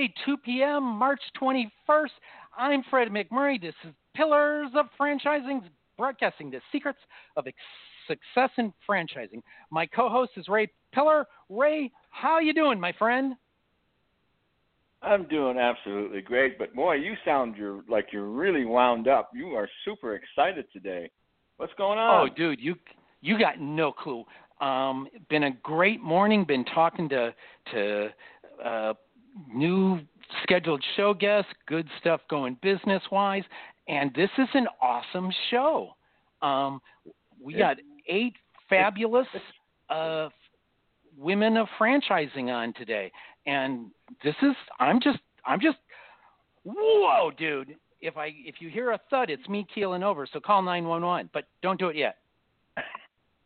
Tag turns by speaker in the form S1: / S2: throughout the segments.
S1: Yes, folks, it's Thursday, 2 p.m., March 21st. I'm Fred McMurray. This is Pillars of Franchising, broadcasting the secrets of success in franchising. My co-host is Ray Pillar. Ray, how you doing, my friend?
S2: I'm doing absolutely great, but boy, you sound you're like you're really wound up. You are super excited today. What's going on?
S1: Oh, dude, you you got no clue. Um, been a great morning. Been talking to to uh, new scheduled show guests. Good stuff going business wise, and this is an awesome show. Um, we got eight fabulous uh, women of franchising on today, and this is I'm just I'm just whoa, dude. If I if you hear a thud, it's me keeling over. So call nine one one, but don't do it yet.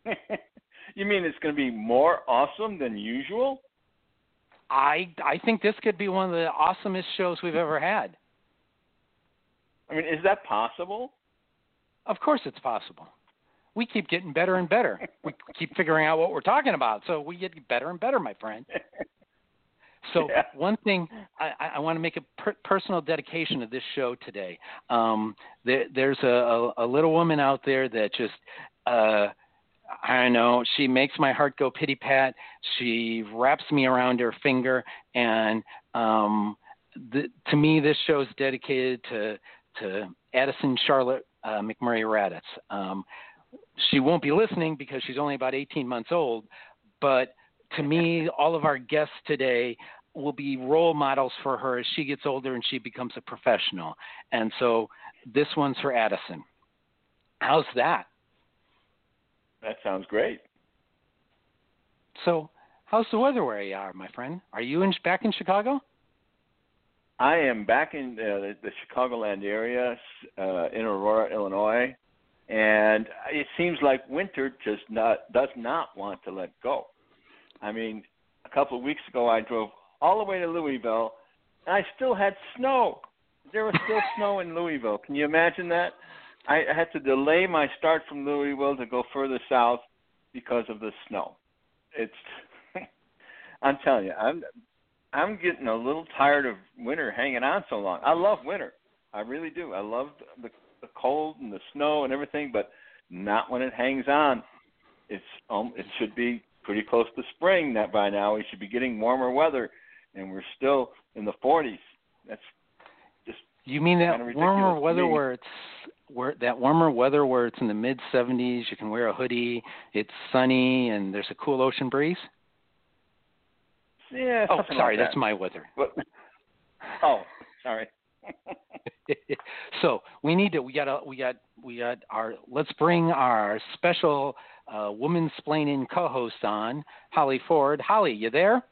S2: you mean it's going to be more awesome than usual?
S1: I I think this could be one of the awesomest shows we've ever had.
S2: I mean, is that possible?
S1: Of course, it's possible. We keep getting better and better. we keep figuring out what we're talking about, so we get better and better, my friend. So
S2: Yeah.
S1: one thing I, I- want to make a per- personal dedication to this show today. Um, there, there's a, a, a little woman out there that just uh, I know. She makes my heart go pity pat. She wraps me around her finger, and um, the, to me, this show is dedicated to to Addison Charlotte uh, McMurray Raditz. Um, she won't be listening because she's only about 18 months old, but to me, all of our guests today will be role models for her as she gets older and she becomes a professional. And so this one's for Addison. How's that?
S2: That sounds great.
S1: So, how's the weather where you are, my friend? Are you in, back in Chicago?
S2: I am back in uh, the, the Chicagoland area, uh, in Aurora, Illinois, and it seems like winter just not does not want to let go. I mean, a couple of weeks ago, I drove all the way to Louisville, and I still had snow. There was still snow in Louisville. Can you imagine that? I had to delay my start from Louisville to go further south because of the snow. It's I'm telling you, I'm I'm getting a little tired of winter hanging on so long. I love winter. I really do. I love the the cold and the snow and everything, but not when it hangs on. It's um it should be pretty close to spring that by now we should be getting warmer weather and we're still in the 40s. That's just
S1: You mean that warmer weather where it's where that warmer weather where it's in the mid 70s, you can wear a hoodie, it's sunny and there's a cool ocean breeze?
S2: yeah.
S1: Oh, sorry,
S2: like
S1: that's my weather.
S2: But, oh, sorry.
S1: so we need to we got to we got we got our let's bring our special uh, woman splaining co-host on holly ford holly you there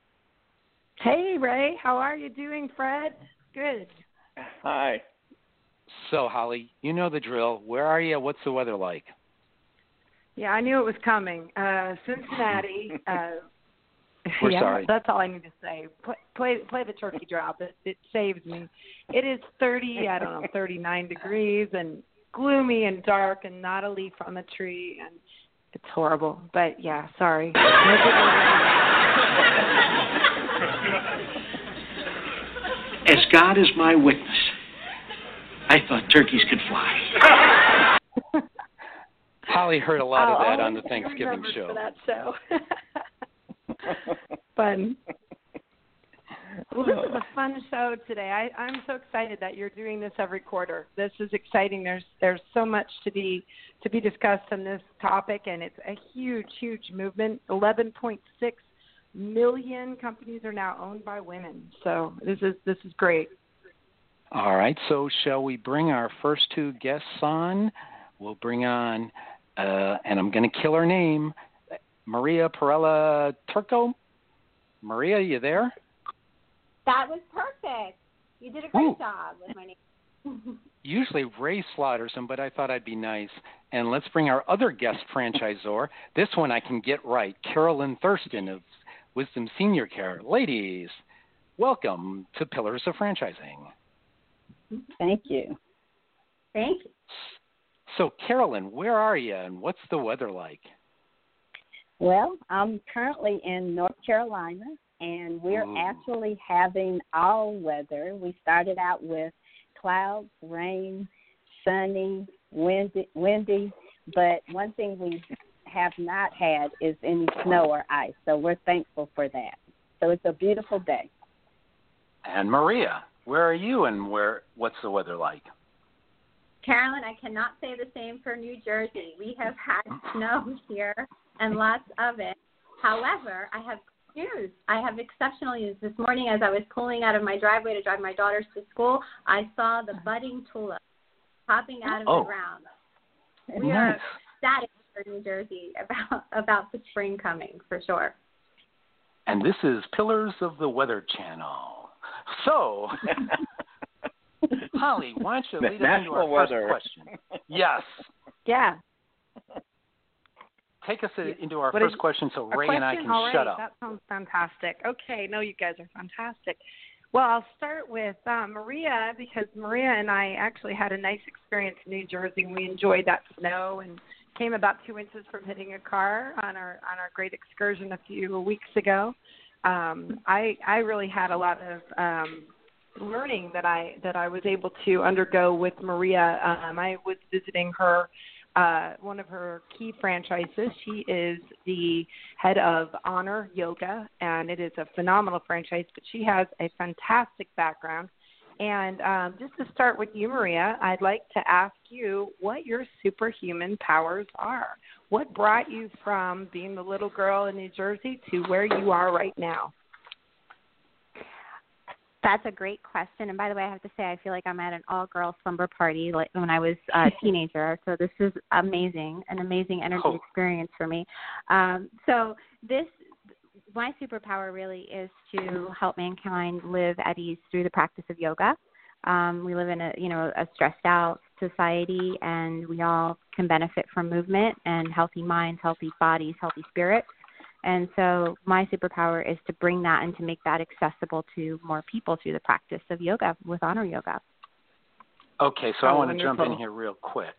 S3: Hey Ray, how are you doing, Fred? Good.
S2: Hi.
S1: So holly you know the drill where are you what's the weather like
S3: Yeah, I knew it was coming. Uh Cincinnati. Uh,
S1: We're
S3: yeah,
S1: sorry.
S3: That's all I need to say. Play play, play the turkey drop. It it saves me. It is thirty, I don't know, thirty nine degrees and gloomy and dark and not a leaf on the tree and it's horrible. But yeah, sorry.
S4: As God is my witness, I thought turkeys could fly.
S1: holly heard a lot of
S3: I'll
S1: that on the
S3: be
S1: thanksgiving
S3: remembered
S1: show
S3: For that show. Fun. Well, this is a fun show today. I, I'm so excited that you're doing this every quarter. This is exciting. There's there's so much to be to be discussed on this topic, and it's a huge, huge movement. 11.6 million companies are now owned by women. So this is this is great.
S1: All right so shall we bring our first two guests on we'll bring on uh, and i'm going to kill her name maria perella turco maria you there
S5: That was perfect. You did a great
S1: Ooh.
S5: job with my name.
S1: Usually Ray slaughters them, but I thought I'd be nice. And let's bring our other guest franchisor. This one I can get right. Carolyn Thurston of Wisdom Senior Care. Ladies, welcome to Pillars of Franchising.
S6: Thank you.
S5: Thank you.
S1: So, Carolyn, where are you and what's the weather like?
S6: Well, I'm currently in North Carolina, and we're
S1: Ooh.
S6: actually having all weather. We started out with clouds, rain, sunny, windy, windy, but one thing we have not had is any snow or ice. So we're thankful for that. So it's a beautiful day.
S1: And Maria, where are you and where what's the weather like?
S5: Carolyn, I cannot say the same for New Jersey. We have had snow here and lots of it. However, I have news. I have exceptional news. This morning, as I was pulling out of my driveway to drive my daughters to school, I saw the budding tulip popping out of
S1: Oh.
S5: the ground. We are
S1: Nice.
S5: ecstatic for New Jersey about about the spring coming for sure.
S1: And this is Pillars of the Weather Channel. So, Holly, why don't you lead us into our
S2: weather.
S1: first question? Yes.
S3: Yeah.
S1: Take us into our
S3: What
S1: first
S3: is-
S1: question so
S3: A
S1: Ray and I can
S3: All right,
S1: shut up.
S3: That sounds fantastic. Okay, no, you guys are fantastic. Well, I'll start with uh, Maria because Maria and I actually had a nice experience in New Jersey. and We enjoyed that snow and came about two inches from hitting a car on our on our great excursion a few weeks ago. Um, I I really had a lot of um, learning that I that I was able to undergo with Maria. Um, I was visiting her uh, one of her key franchises. She is the head of Honor Yoga, and it is a phenomenal franchise. But she has a fantastic background. And um, just to start with you, Maria, I'd like to ask you what your superhuman powers are. What brought you from being the little girl in New Jersey to where you are right now?
S7: That's a great question. And by the way, I have to say, I feel like I'm at an all-girl slumber party like when I was a teenager. So this is amazing, an amazing energy
S1: Oh.
S7: experience for me. Um, so this, my superpower really is to help mankind live at ease through the practice of yoga. Um, we live in a you know a stressed out society, and we all can benefit from movement and healthy minds, healthy bodies, healthy spirits. And so my superpower is to bring that and to make that accessible to more people through the practice of yoga with honor yoga.
S1: Okay, so I
S3: Oh,
S1: want to jump in here real quick.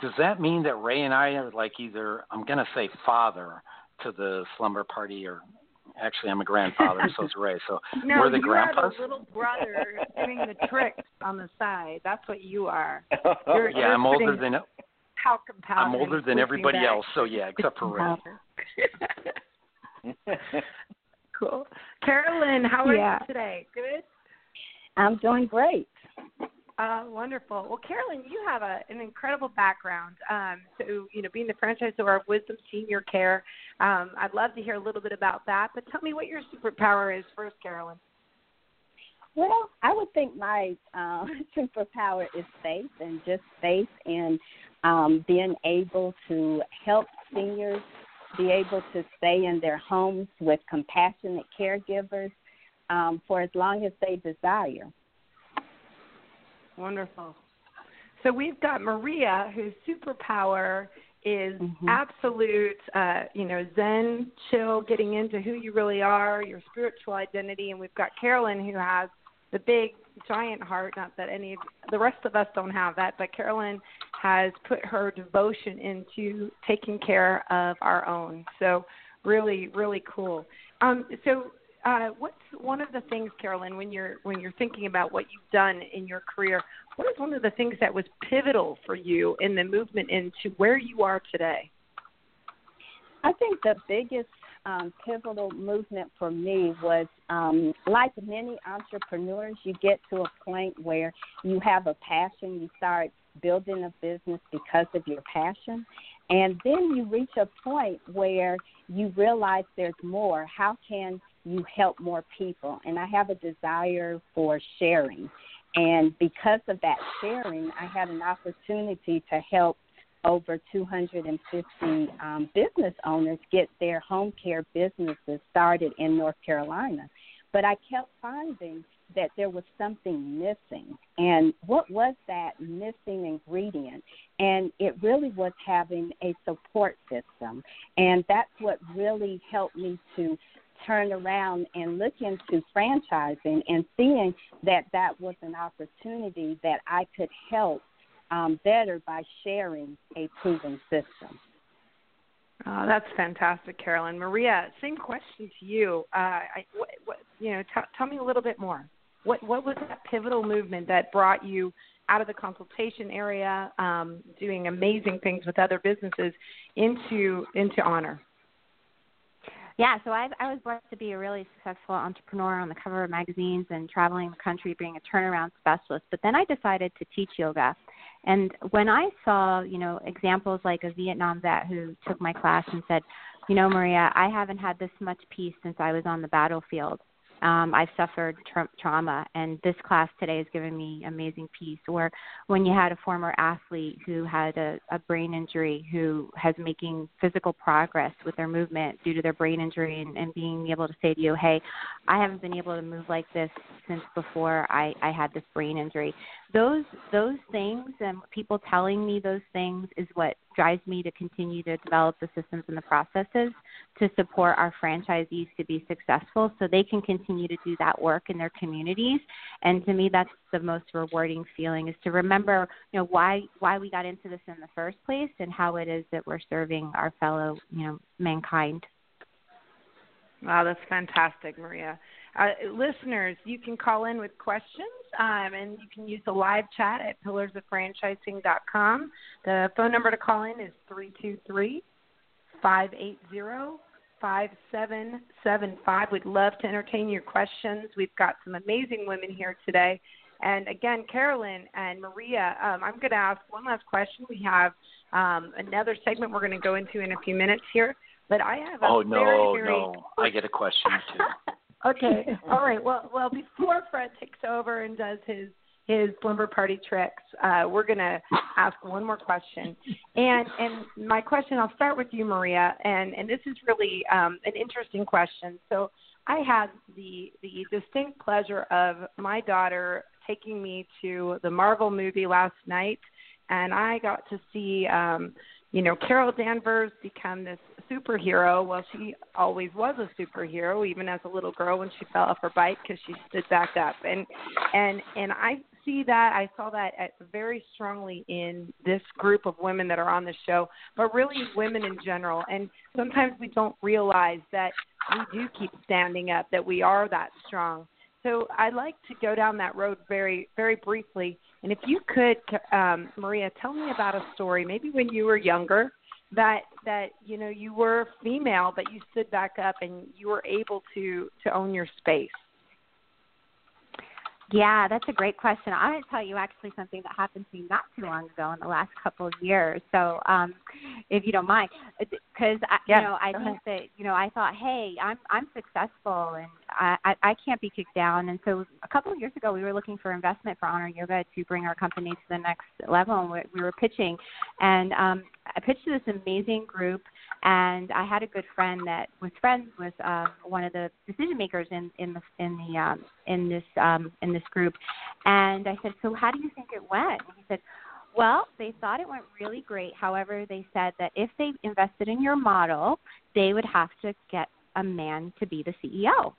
S1: Does that mean that Ray and I are like either I'm going to say father to the slumber party, or actually I'm a grandfather, so is Ray. So
S3: No,
S1: we're the
S3: you
S1: grandpas.
S3: are the little brother doing the tricks on the side. That's what you are. You're-
S1: yeah, I'm older than
S3: Talcum powder.
S1: I'm older than everybody
S3: bags.
S1: else. So yeah, except for Ray.
S3: cool. Carolyn, how are
S7: Yeah.
S3: you today? Good.
S6: I'm doing great.
S3: Uh, wonderful. Well, Carolyn, you have a, an incredible background. Um, so, you know, being the franchisor of Wisdom Senior Care, um, I'd love to hear a little bit about that. But tell me what your superpower is first, Carolyn.
S6: Well, I would think my uh, superpower is faith and just faith in um, being able to help seniors be able to stay in their homes with compassionate caregivers um, for as long as they desire.
S3: Wonderful. So we've got Maria, whose superpower is
S6: Mhm.
S3: absolute, uh, you know, Zen, chill, getting into who you really are, your spiritual identity, and we've got Carolyn, who has the big, giant heart. Not that any of the rest of us don't have that, but Carolyn has put her devotion into taking care of our own. So really, really cool. Um, so uh, what's one of the things, Carolyn, when you're when you're thinking about what you've done in your career? What is one of the things that was pivotal for you in the movement into where you are today?
S6: I think the biggest um, pivotal movement for me was um, like many entrepreneurs, you get to a point where you have a passion, you start building a business because of your passion, and then you reach a point where you realize there's more. How can you help more people? And I have a desire for sharing. And because of that sharing, I had an opportunity to help over 250 um, business owners get their home care businesses started in North Carolina. But I kept finding that there was something missing. And what was that missing ingredient? And it really was having a support system. And that's what really helped me to turn around and look into franchising and seeing that that was an opportunity that I could help um, better by sharing a proven system.
S3: Oh, that's fantastic, Carolyn. Maria, same question to you. Uh, I, what, what, you know, t- tell me a little bit more. What what was that pivotal movement that brought you out of the consultation area, um, doing amazing things with other businesses, into into honor?
S7: Yeah, so I, I was blessed to be a really successful entrepreneur on the cover of magazines and traveling the country being a turnaround specialist. But then I decided to teach yoga. And when I saw, you know, examples like a Vietnam vet who took my class and said, you know, Maria, I haven't had this much peace since I was on the battlefield um, I've suffered tra- trauma, and this class today has given me amazing peace. Or when you had a former athlete who had a, a brain injury who has making physical progress with their movement due to their brain injury, and, and being able to say to you, "Hey, I haven't been able to move like this since before I, I had this brain injury." Those those things and people telling me those things is what drives me to continue to develop the systems and the processes to support our franchisees to be successful so they can continue to do that work in their communities. And to me that's the most rewarding feeling is to remember you know why why we got into this in the first place and how it is that we're serving our fellow you know mankind.
S3: Wow that's fantastic maria. Uh, listeners you can call in with questions um, and you can use the live chat at pillarsoffranchising.com. The phone number to call in is 323 580 5775. We'd love to entertain your questions. We've got some amazing women here today. And again, Carolyn and Maria, um, I'm going to ask one last question. We have um, another segment we're going to go into in a few minutes here. But I have a
S1: oh no,
S3: very, very
S1: no! I get a question too.
S3: okay. All right. Well, well, before Fred takes over and does his his slumber party tricks, uh, we're going to ask one more question. And and my question, I'll start with you, Maria. And and this is really um, an interesting question. So I had the the distinct pleasure of my daughter taking me to the Marvel movie last night, and I got to see. Um, you know, Carol Danvers become this superhero. Well, she always was a superhero, even as a little girl when she fell off her bike because she stood back up. And and and I see that I saw that at, very strongly in this group of women that are on the show, but really women in general. And sometimes we don't realize that we do keep standing up, that we are that strong. So I'd like to go down that road very very briefly. And if you could, um, Maria, tell me about a story, maybe when you were younger that that you know you were female but you stood back up and you were able to to own your space
S7: yeah, that's a great question. I'm going to tell you actually something that happened to me not too long ago in the last couple of years. So, um, if you don't mind, because
S3: yeah,
S7: you know, I think that you know, I thought, hey, I'm I'm successful and I, I I can't be kicked down. And so, a couple of years ago, we were looking for investment for Honor Yoga to bring our company to the next level, and we, we were pitching. And um, I pitched to this amazing group and I had a good friend that was friends with uh, one of the decision makers in in the in the um, in this um, in this group, and I said, "So how do you think it went?" And he said, "Well, they thought it went really great. However, they said that if they invested in your model, they would have to get a man to be the CEO."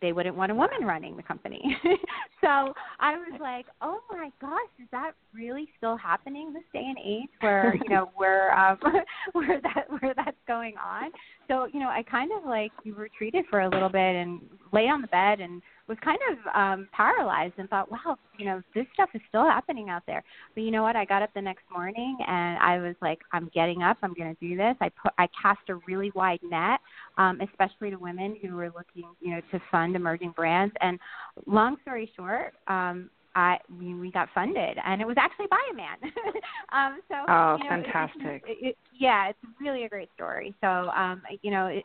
S7: They wouldn't want a woman running the company. so I was like, oh my gosh, is that really still happening this day and age where you know where um, where that where that's going on? So you know, I kind of like retreated for a little bit and lay on the bed and was kind of um paralyzed and thought, wow, you know, this stuff is still happening out there. But you know what? I got up the next morning and I was like, I'm getting up. I'm going to do this. I put I cast a really wide net, um, especially to women who were looking, you know, to fund emerging brands. And long story short, um, I we, we got funded, and it was actually by a man. um, so
S3: oh,
S7: you
S3: know, fantastic!
S7: It, it, it, yeah, it's really a great story. So um, you know, it,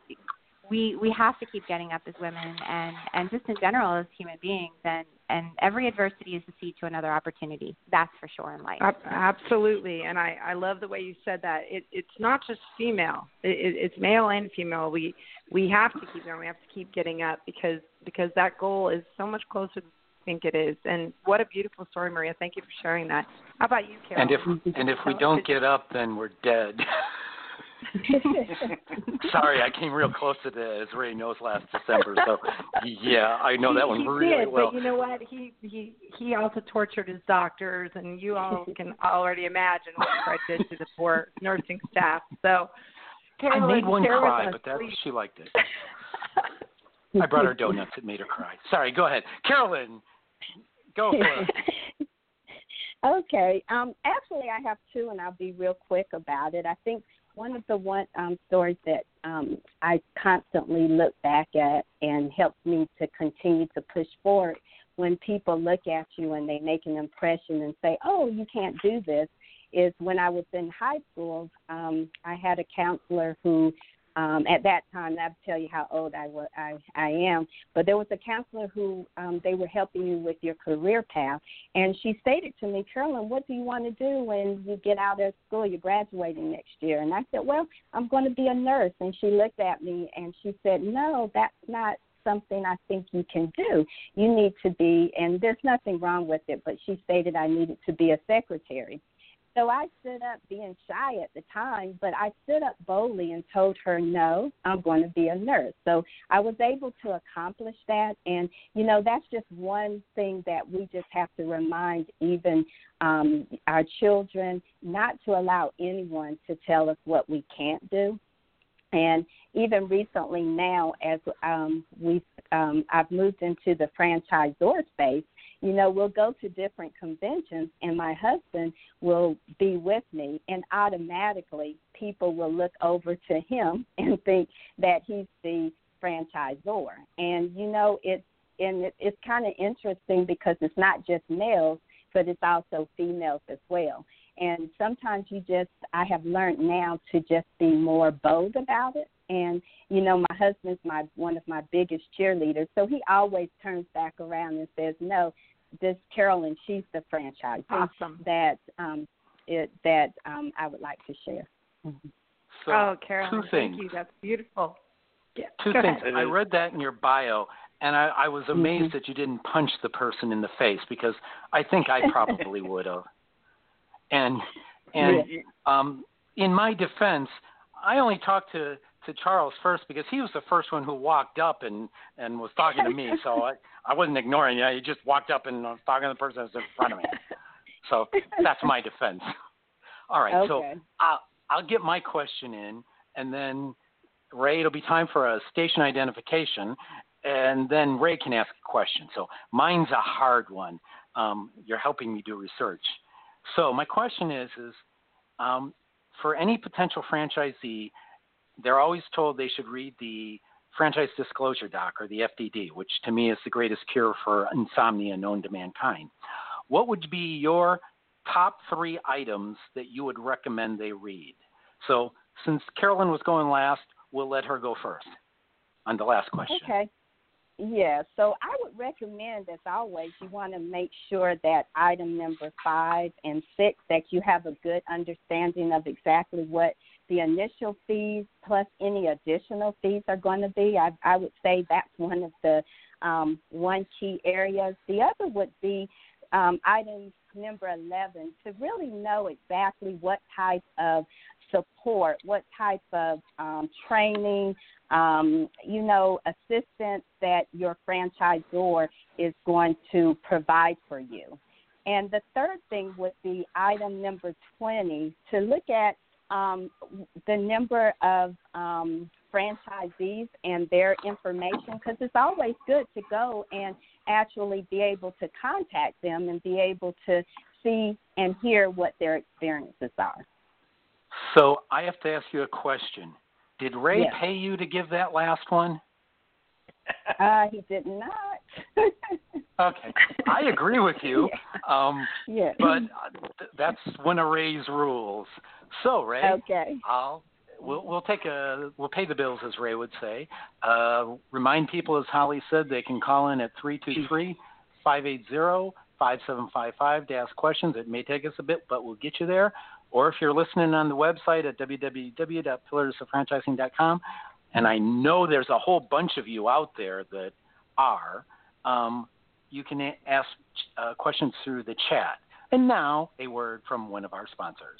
S7: we we have to keep getting up as women and and just in general as human beings and and every adversity is the seed to another opportunity. That's for sure in life.
S3: Absolutely. And i i love the way you said that. It it's not just female. It, it's male and female. We we have to keep going. We have to keep getting up because because that goal is so much closer think it is and what a beautiful story maria thank you for sharing that how about you carol
S1: and if and if we don't get up then we're dead Sorry, I came real close to the as Ray knows last December, so yeah, I know that one
S3: he
S1: really
S3: did,
S1: well.
S3: But you know what? He he he also tortured his doctors, and you all can already imagine what Fred did to the poor nursing staff. So, Carolyn,
S1: I made one cry, but that she liked it. I brought her donuts. It made her cry. Sorry, go ahead, Carolyn. Go for it.
S6: okay. Um, actually, I have two, and I'll be real quick about it. I think one of the one um, stories that um, I constantly look back at and helps me to continue to push forward when people look at you and they make an impression and say, "Oh, you can't do this," is when I was in high school. Um, I had a counselor who um, at that time, I'll tell you how old I was. I, I am. But there was a counselor who um, they were helping you with your career path, and she stated to me, Carolyn, what do you want to do when you get out of school? You're graduating next year, and I said, well, I'm going to be a nurse. And she looked at me and she said, no, that's not something I think you can do. You need to be, and there's nothing wrong with it, but she stated I needed to be a secretary. So I stood up being shy at the time, but I stood up boldly and told her, no, I'm going to be a nurse. So I was able to accomplish that. And, you know, that's just one thing that we just have to remind even um, our children not to allow anyone to tell us what we can't do. And even recently now, as um, we've um, I've moved into the franchisor space, you know, we'll go to different conventions and my husband will be with me and automatically people will look over to him and think that he's the franchisor. And you know, it's and it, it's kind of interesting because it's not just males, but it's also females as well. And sometimes you just I have learned now to just be more bold about it and you know my husband's my one of my biggest cheerleaders so he always turns back around and says no this Carolyn, she's the franchise
S3: awesome.
S6: that um, it, that um, I would like to share. Mm-hmm.
S1: So,
S3: oh, Carolyn,
S1: two things.
S3: thank you. That's beautiful.
S1: Yeah. Two things. I read that in your bio, and I, I was amazed
S6: mm-hmm.
S1: that you didn't punch the person in the face because I think I probably would have. And and
S6: yeah.
S1: um, in my defense, I only talked to to Charles first because he was the first one who walked up and and was talking to me. So I I wasn't ignoring you. He just walked up and was talking to the person that was in front of me. So that's my defense. All right.
S6: Okay.
S1: So I'll I'll get my question in, and then Ray, it'll be time for a station identification, and then Ray can ask a question. So mine's a hard one. Um, you're helping me do research. So my question is is um, for any potential franchisee they're always told they should read the franchise disclosure doc or the FDD, which to me is the greatest cure for insomnia known to mankind. What would be your top three items that you would recommend they read? So, since Carolyn was going last, we'll let her go first on the last question.
S6: Okay. Yeah, so I would recommend, as always, you want to make sure that item number five and six that you have a good understanding of exactly what the initial fees plus any additional fees are going to be. I, I would say that's one of the um, one key areas. The other would be um, item number 11 to really know exactly what type of support, what type of um, training, um, you know, assistance that your franchisor is going to provide for you. And the third thing would be item number 20 to look at um, the number of um, franchisees and their information because it's always good to go and actually be able to contact them and be able to see and hear what their experiences are.
S1: So I have to ask you a question. Did Ray
S6: yes.
S1: pay you to give that last one?
S6: Uh, he did not.
S1: okay, I agree with you. Um,
S6: yeah.
S1: But that's one of Ray's rules. So Ray,
S6: okay.
S1: I'll we'll we'll take a we'll pay the bills as Ray would say. Uh, remind people, as Holly said, they can call in at three two three five eight zero five seven five five to ask questions. It may take us a bit, but we'll get you there. Or if you're listening on the website at www.pillarsoffranchising.com, and I know there's a whole bunch of you out there that are, um, you can ask uh, questions through the chat. And now, a word from one of our sponsors.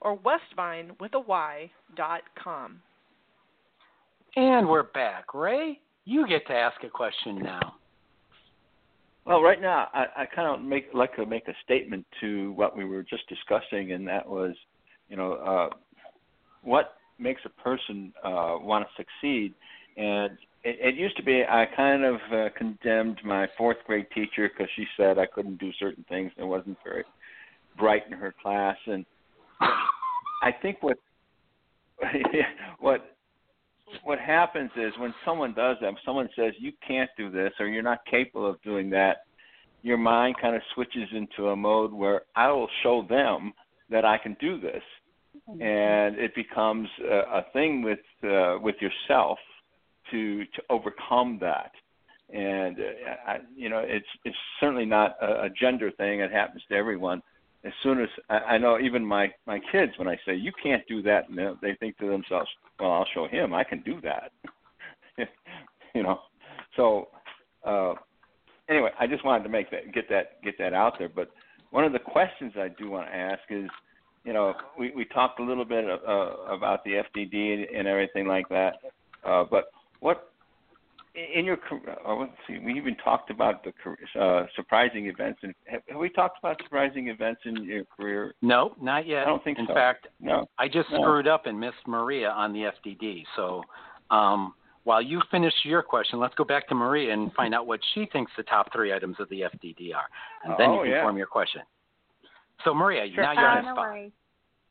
S8: or westvine with a Y dot com.
S1: And we're back. Ray, you get to ask a question now.
S2: Well, right now, I, I kind of make like to make a statement to what we were just discussing, and that was, you know, uh, what makes a person uh, want to succeed. And it, it used to be I kind of uh, condemned my fourth grade teacher because she said I couldn't do certain things and wasn't very bright in her class. And I think what what what happens is when someone does that, someone says you can't do this or you're not capable of doing that, your mind kind of switches into a mode where I will show them that I can do this and it becomes a, a thing with uh, with yourself to to overcome that. And uh, I, you know, it's it's certainly not a, a gender thing. It happens to everyone. As soon as I, I know, even my my kids, when I say you can't do that, they think to themselves, "Well, I'll show him I can do that." you know, so uh, anyway, I just wanted to make that get that get that out there. But one of the questions I do want to ask is, you know, we, we talked a little bit uh, about the FDD and everything like that, uh, but what in your career? Uh, let's see, we even talked about the uh, surprising events. And have, have we talked about surprising events in your career?
S1: No, not yet.
S2: I don't think
S1: in
S2: so.
S1: fact,
S2: no.
S1: I just
S2: no.
S1: screwed up and missed Maria on the FDD. So. Um, while you finish your question, let's go back to Maria and find out what she thinks the top three items of the FDD are, and then
S2: oh,
S1: you can
S2: yeah.
S1: form your question. So, Maria,
S7: sure.
S1: now you're
S7: uh,
S1: on the
S7: no
S1: spot.
S7: Worries.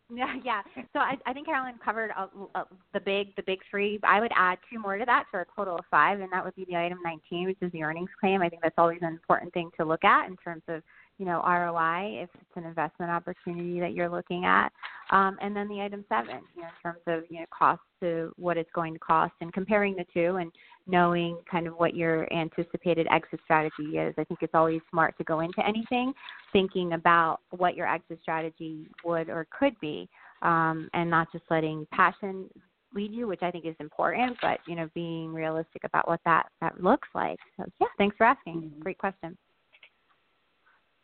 S7: Yeah, yeah. So I, I think Carolyn covered uh, uh, the big, the big three. I would add two more to that for a total of five, and that would be the item 19, which is the earnings claim. I think that's always an important thing to look at in terms of, you know, ROI if it's an investment opportunity that you're looking at, um, and then the item seven, you know, in terms of you know cost to what it's going to cost, and comparing the two and knowing kind of what your anticipated exit strategy is. I think it's always smart to go into anything thinking about what your exit strategy would or could be, um, and not just letting passion lead you, which I think is important, but you know, being realistic about what that that looks like. So yeah, thanks for asking.
S2: Mm-hmm.
S7: Great question.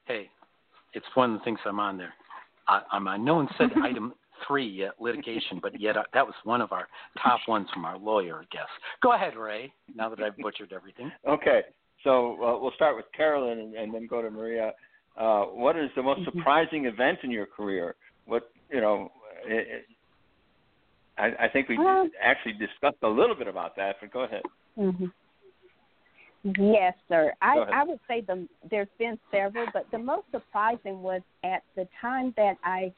S1: Hey, it's one of the things I'm on there. I, I'm a known one said item three yet, litigation, but yet uh, that was one of our top ones from our lawyer guest. Go ahead, Ray. Now that I've butchered everything.
S2: Okay, so uh, we'll start with Carolyn and, and then go to Maria. Uh, what is the most surprising event in your career? What you know? It, it, I, I think we
S6: Well-
S2: actually discussed a little bit about that, but go ahead.
S6: hmm Yes, sir. I, I would say the there's been several, but the most surprising was at the time that I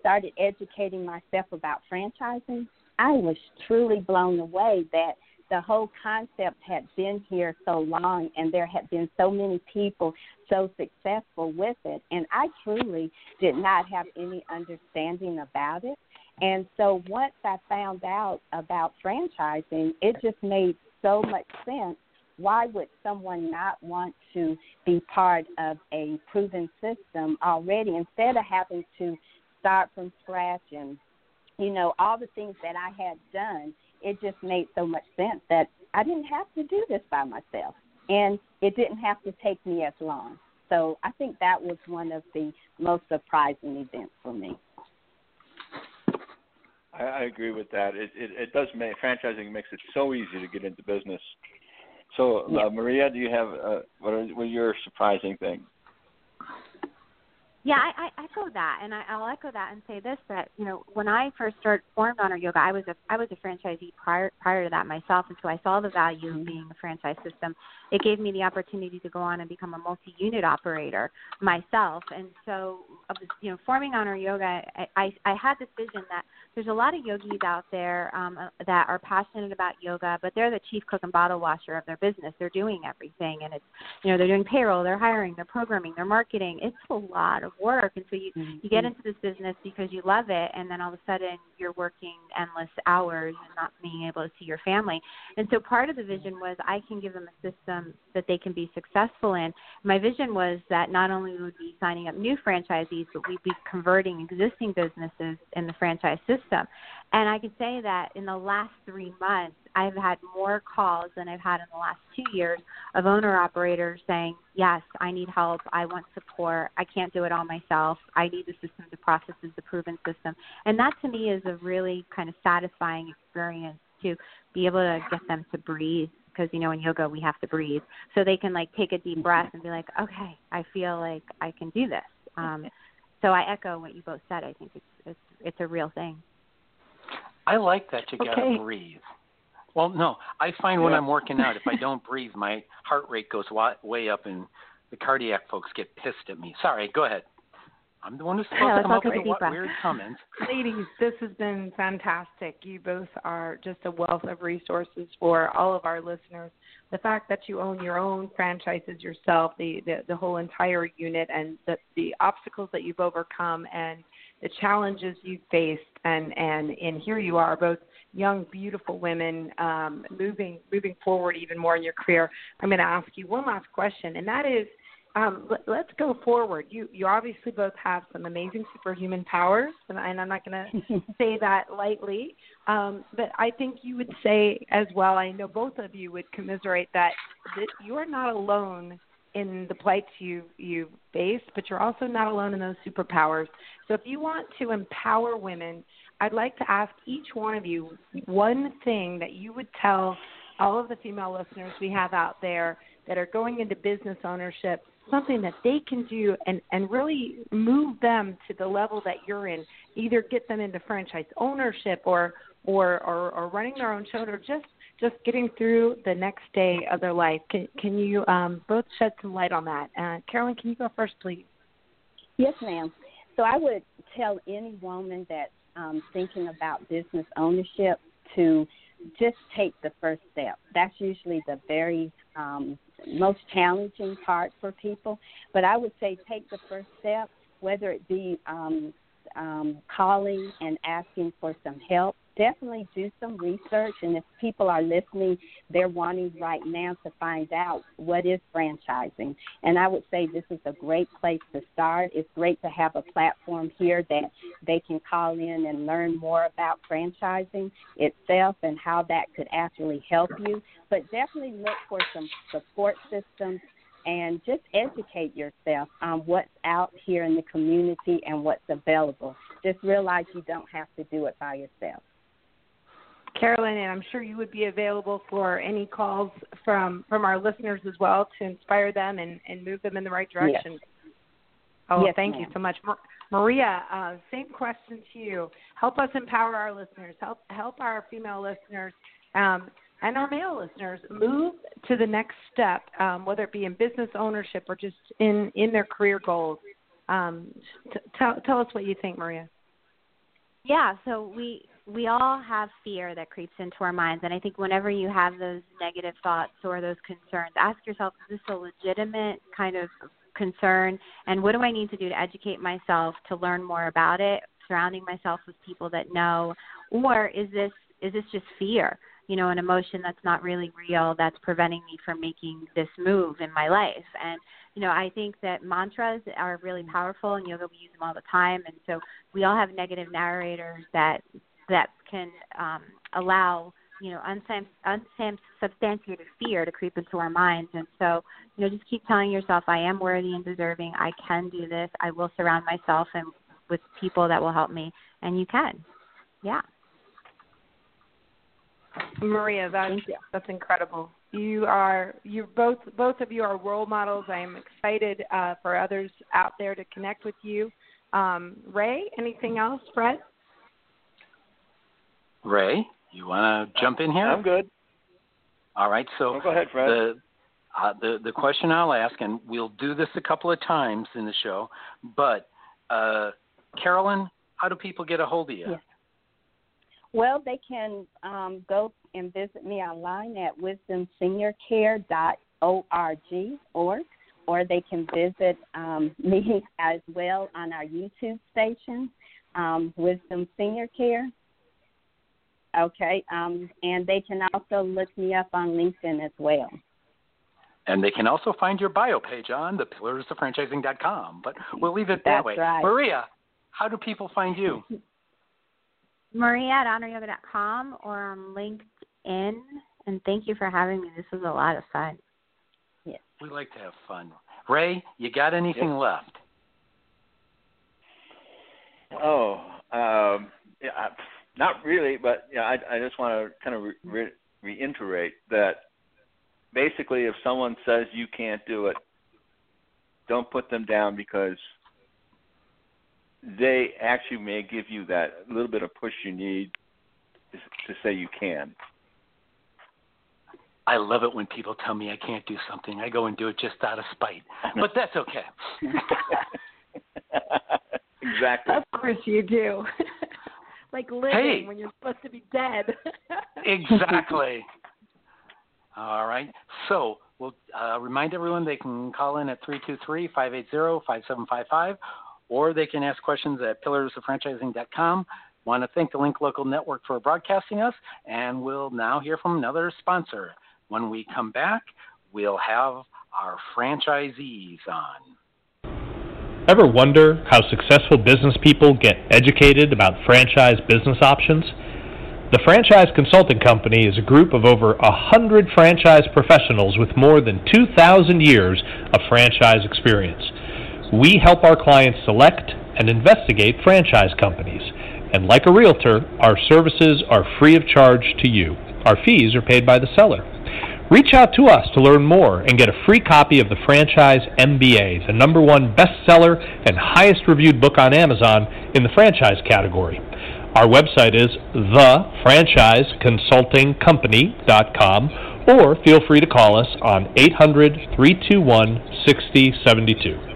S6: started educating myself about franchising. I was truly blown away that the whole concept had been here so long and there had been so many people so successful with it and I truly did not have any understanding about it. And so once I found out about franchising, it just made so much sense why would someone not want to be part of a proven system already instead of having to start from scratch and you know all the things that I had done it just made so much sense that I didn't have to do this by myself and it didn't have to take me as long so I think that was one of the most surprising events for me
S2: I, I agree with that. It, it it does make franchising makes it so easy to get into business. So, uh,
S6: Yeah.
S2: Maria, do you have uh, what are what are your surprising thing?
S7: Yeah, I, I echo that, and I, I'll echo that and say this: that you know, when I first started formed Honor Yoga, I was a I was a franchisee prior prior to that myself, and so I saw the value of being a franchise system. It gave me the opportunity to go on and become a multi-unit operator myself, and so you know, forming Honor Yoga, I, I I had this vision that there's a lot of yogis out there um, that are passionate about yoga, but they're the chief cook and bottle washer of their business. They're doing everything, and it's you know they're doing payroll, they're hiring, they're programming, they're marketing. It's a lot of work. And so you mm-hmm. you get into this business because you love it and then all of a sudden you're working endless hours and not being able to see your family. And so part of the vision was i can give them a system that they can be successful in. My vision was that not only would we be signing up new franchisees but we'd be converting existing businesses in the franchise system and i can say that in the last three months I've had more calls than I've had in the last two years of owner operators saying, Yes, I need help. I want support. I can't do it all myself. I need the system, the processes, the proven system. And that to me is a really kind of satisfying experience to be able to get them to breathe because you know in yoga we have to breathe so they can like take a deep breath and be like okay i feel like i can do this um so i echo what you both said i think it's it's it's a real thing
S1: i like that you gotta breathe well, no, I find when I'm working out, if I don't breathe, my heart rate goes way up, and the cardiac folks get pissed at me. Sorry, go ahead. I'm the one who's supposed
S7: yeah,
S1: to come up
S7: with
S1: the weird comments.
S3: Ladies, this has been fantastic. You both are just a wealth of resources for all of our listeners. The fact that you own your own franchises yourself, the the, the whole entire unit, and the the obstacles that you've overcome, and the challenges you've faced, and and and here you are, both young, beautiful women um, moving moving forward even more in your career. I'm going to ask you one last question, and that is, um, let, us go forward. You you obviously both have some amazing superhuman powers, and, and I'm not going to say that lightly. Um, but I think you would say as well. I know both of you would commiserate that, that you are not alone in the plights you you face, but you're also not alone in those superpowers. So if you want to empower women I'd like to ask each one of you one thing that you would tell all of the female listeners we have out there that are going into business ownership, something that they can do and, and really move them to the level that you're in. Either get them into franchise ownership or or, or, or running their own show or just just getting through the next day of their life. Can can you um, both shed some light on that? Uh, Carolyn, can you go first, please?
S6: Yes, ma'am. So I would tell any woman that's um, thinking about business ownership to just take the first step. That's usually the very um, most challenging part for people. But I would say take the first step, whether it be um, um, calling and asking for some help definitely do some research. And if people are listening, they're wanting right now to find out what is franchising. And I would say this is a great place to start. It's great to have a platform here that they can call in and learn more about franchising itself and how that could actually help you. But definitely look for some support systems and just educate yourself on what's out here in the community and what's available. Just realize you don't have to do it by yourself.
S3: Carolyn, and I'm sure you would be available for any calls from from our listeners as well to inspire them and, and move them in the right direction.
S6: Yes.
S3: Oh,
S6: yes,
S3: thank
S6: ma'am.
S3: you so much, Maria. Uh, same question to you. Help us empower our listeners. Help help our female listeners um, and our male listeners move to the next step, um, whether it be in business ownership or just in in their career goals. Um, t- tell tell us what you think, Maria.
S7: Yeah, so we we all have fear that creeps into our minds. And i think whenever you have those negative thoughts or those concerns ask yourself is this a legitimate kind of concern? And what do i need to do to educate myself to learn more about it surrounding myself with people that know? Or is this is this just fear you know an emotion that's not really real that's preventing me from making this move in my life? And you know i think that mantras are really powerful in yoga we use them all the time. And so we all have negative narrators that that can um, allow you know unsubstantiated fear to creep into our minds. And so you know just keep telling yourself i am worthy and deserving. I can do this. I will surround myself and with people that will help me. And you can. Yeah.
S3: Maria that's that's incredible. You are you both both of you are role models. I am excited uh, for others out there to connect with you. Um, Ray, anything else, Fred?
S1: Ray, you want to jump in here?
S2: I'm good.
S1: All right. So
S2: oh, go ahead, Fred.
S1: The, uh, the the question I'll ask, and we'll do this a couple of times in the show, but uh, Carolyn, how do people get a hold of you?
S6: Yes. Well, they can um, go and visit me online at wisdomseniorcare.org or or they can visit um, me as well on our YouTube station, um, Wisdom Senior Care. Okay, um, and they can also look me up on LinkedIn as well.
S1: And they can also find your bio page on thepillarsoffranchising.com. But we'll leave it that
S6: That's
S1: way.
S6: Right.
S1: Maria, how do people find you?
S7: Maria at honoryoga.com or on LinkedIn. And thank you for having me. This was a lot of fun.
S6: Yes.
S1: We like to have fun. Ray, you got anything
S2: yep.
S1: left?
S2: Oh, um, yeah, not really, but yeah, I, I just want to kind of re- re- reiterate that basically, if someone says you can't do it, don't put them down because they actually may give you that little bit of push you need to, to say you can.
S1: I love it when people tell me I can't do something. I go and do it just out of spite, but that's okay.
S2: exactly.
S3: Of course you do. Like living
S1: Hey.
S3: when you're supposed to be dead.
S1: exactly. All right. So we'll uh, remind everyone they can call in at 323-580-5755 or they can ask questions at pillarsoffranchising.com. Want to thank the Link Local Network for broadcasting us, and we'll now hear from another sponsor. When we come back, we'll have our franchisees on.
S9: Ever wonder how successful business people get educated about franchise business options? The Franchise Consulting Company is a group of over a hundred franchise professionals with more than 2,000 years of franchise experience. We help our clients select and investigate franchise companies. And like a realtor, our services are free of charge to you. Our fees are paid by the seller. Reach out to us to learn more and get a free copy of the Franchise MBA, the number one bestseller and highest reviewed book on Amazon in the franchise category. Our website is thefranchiseconsultingcompany.com or feel free to call us on 800 321 6072.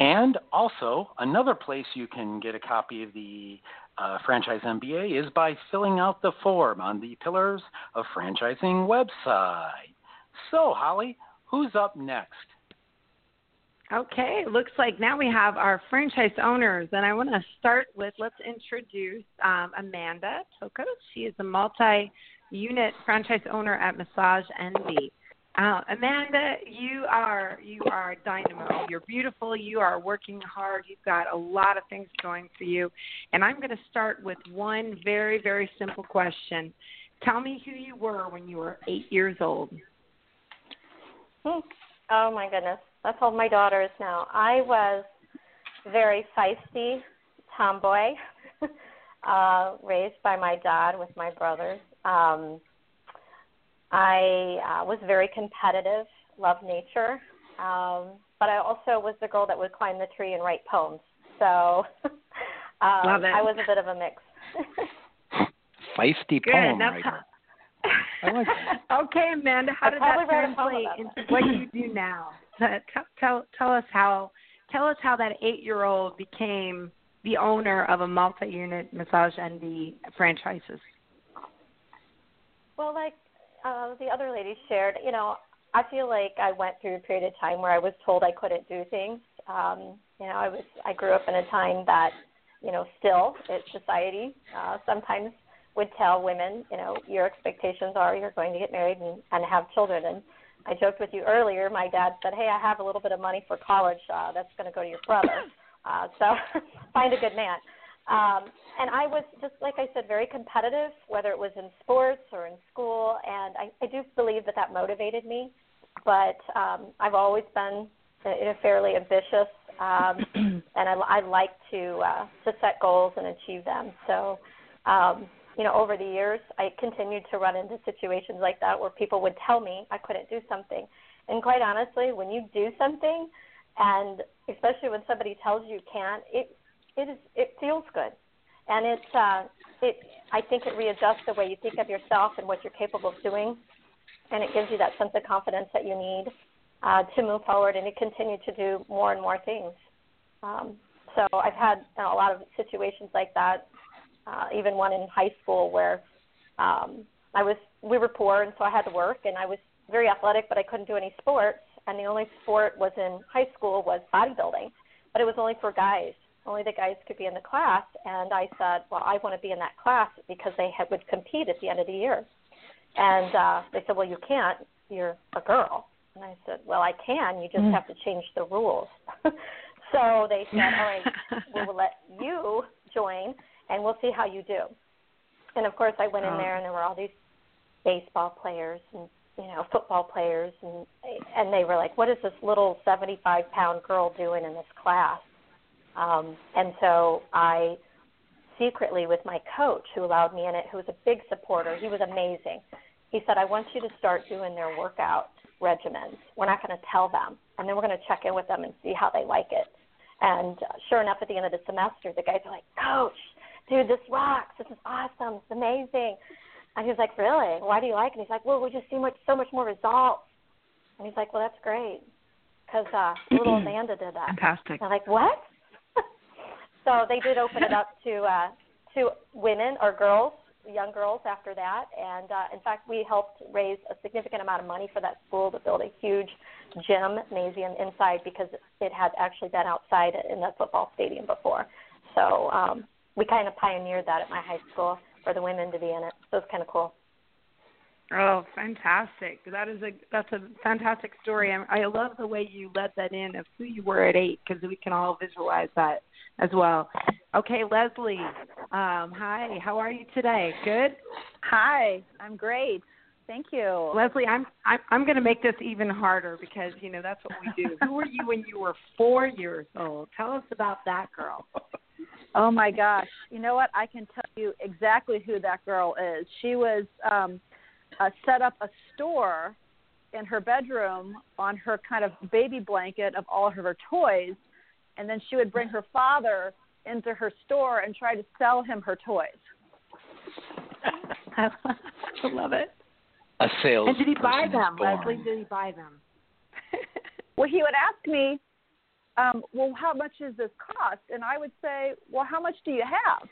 S1: And also, another place you can get a copy of the uh, Franchise MBA is by filling out the form on the Pillars of Franchising website. So, Holly, who's up next?
S3: Okay, looks like now we have our franchise owners, and I want to start with let's introduce um, Amanda Tokos. She is a multi unit franchise owner at Massage Envy. Uh, Amanda, you are you are dynamo. You're beautiful. You are working hard. You've got a lot of things going for you. And I'm going to start with one very very simple question. Tell me who you were when you were eight years old.
S10: Oh my goodness, that's all my daughter is now. I was very feisty tomboy, uh, raised by my dad with my brothers. Um, I uh, was very competitive, loved nature, um, but I also was the girl that would climb the tree and write poems. So um,
S3: Love it.
S10: I was a bit of a mix.
S1: Feisty
S3: Good.
S1: poem
S3: That's
S1: writer.
S3: how,
S1: I like that.
S3: okay, Amanda, how
S10: I
S3: did that
S10: probably wrote a poem
S3: translate into what you do now? Uh, tell, tell tell us how tell us how that eight year old became the owner of a multi unit massage envy franchises.
S10: Well, like uh, the other ladies shared, you know, I feel like I went through a period of time where I was told I couldn't do things. Um, you know, I was I grew up in a time that, you know, still it's society uh, sometimes would tell women, you know, your expectations are you're going to get married and, and have children. And I joked with you earlier. My dad said, "Hey, I have a little bit of money for college. Uh, that's going to go to your brother. Uh, so find a good man." Um, and I was just like I said, very competitive, whether it was in sports or in school, and I, I do believe that that motivated me. But um, I've always been you know, fairly ambitious, um, and I, I like to uh, to set goals and achieve them. So um, you know, over the years, I continued to run into situations like that where people would tell me I couldn't do something. And quite honestly, when you do something, and especially when somebody tells you you can't, it it is it feels good, and it's uh, it I think it readjusts the way you think of yourself and what you're capable of doing, and it gives you that sense of confidence that you need uh, to move forward and to continue to do more and more things. Um, so I've had you know, a lot of situations like that uh, even one in high school where um, I was we were poor and so I had to work and I was very athletic but I couldn't do any sports. And the only sport was in high school was bodybuilding but it was only for guys only the guys could be in the class. And I said well I want to be in that class because they had, would compete at the end of the year. And uh, they said well you can't. You're a girl. And I said well I can. You just mm. have to change the rules. So they said all right we will let you join and we'll see how you do. And of course, I went in there, and there were all these baseball players and you know football players, and and they were like, "What is this little 75 pound girl doing in this class?" Um, and so I secretly with my coach who allowed me in it, who was a big supporter. He was amazing. He said, "I want you to start doing their workout regimens. We're not going to tell them, and then we're going to check in with them and see how they like it." And uh, sure enough, at the end of the semester, the guys are like, "Coach, dude, this rocks. This is awesome. It's amazing. And he's like, really? Why do you like it? And he's like, well, we just see much, so much more results. And he's like, well, that's great. Because uh, little Amanda did that.
S3: Fantastic.
S10: And I'm like, what? So they did open it up to uh, to women or girls, young girls after that. And uh, in fact, we helped raise a significant amount of money for that school to build a huge gymnasium inside because it had actually been outside in the football stadium before. So um, we kind of pioneered that at my high school for the women to be in it. So it's kind of cool.
S3: Oh, fantastic! That is a that's a fantastic story. I, I love the way you let that in of who you were at eight because we can all visualize that as well. Okay, Leslie. Um, hi, how are you today? Good.
S11: Hi, I'm great. Thank you,
S3: Leslie. I'm I'm, I'm going to make this even harder because you know that's what we do. who were you when you were four years old? Tell us about that girl.
S11: Oh my gosh. You know what? I can tell you exactly who that girl is. She was um uh, set up a store in her bedroom on her kind of baby blanket of all of her toys and then she would bring her father into her store and try to sell him her toys.
S3: I love it.
S1: A sales.
S3: And did he buy them, Leslie? Did he buy them?
S11: well, he would ask me, um, well, how much does this cost? And I would say, well, how much do you have?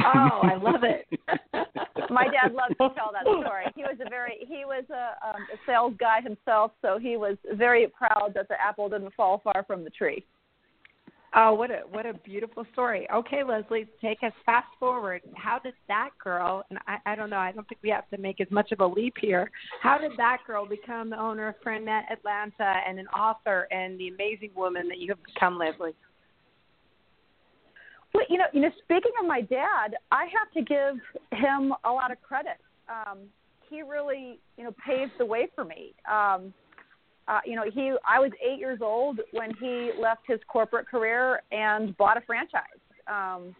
S3: Oh, I love it.
S11: My dad loves to tell that story. He was a very he was a, um, a sales guy himself, so he was very proud that the apple didn't fall far from the tree.
S3: Oh, what a what a beautiful story. Okay, Leslie, take us fast forward. How did that girl? And I, I don't know. I don't think we have to make as much of a leap here. How did that girl become the owner of FranNet Atlanta and an author and the amazing woman that you have become, Leslie?
S11: Well, you know, you know, speaking of my dad, I have to give him a lot of credit. Um, he really, you know, paved the way for me. Um, uh, you know, he I was eight years old when he left his corporate career and bought a franchise. Um,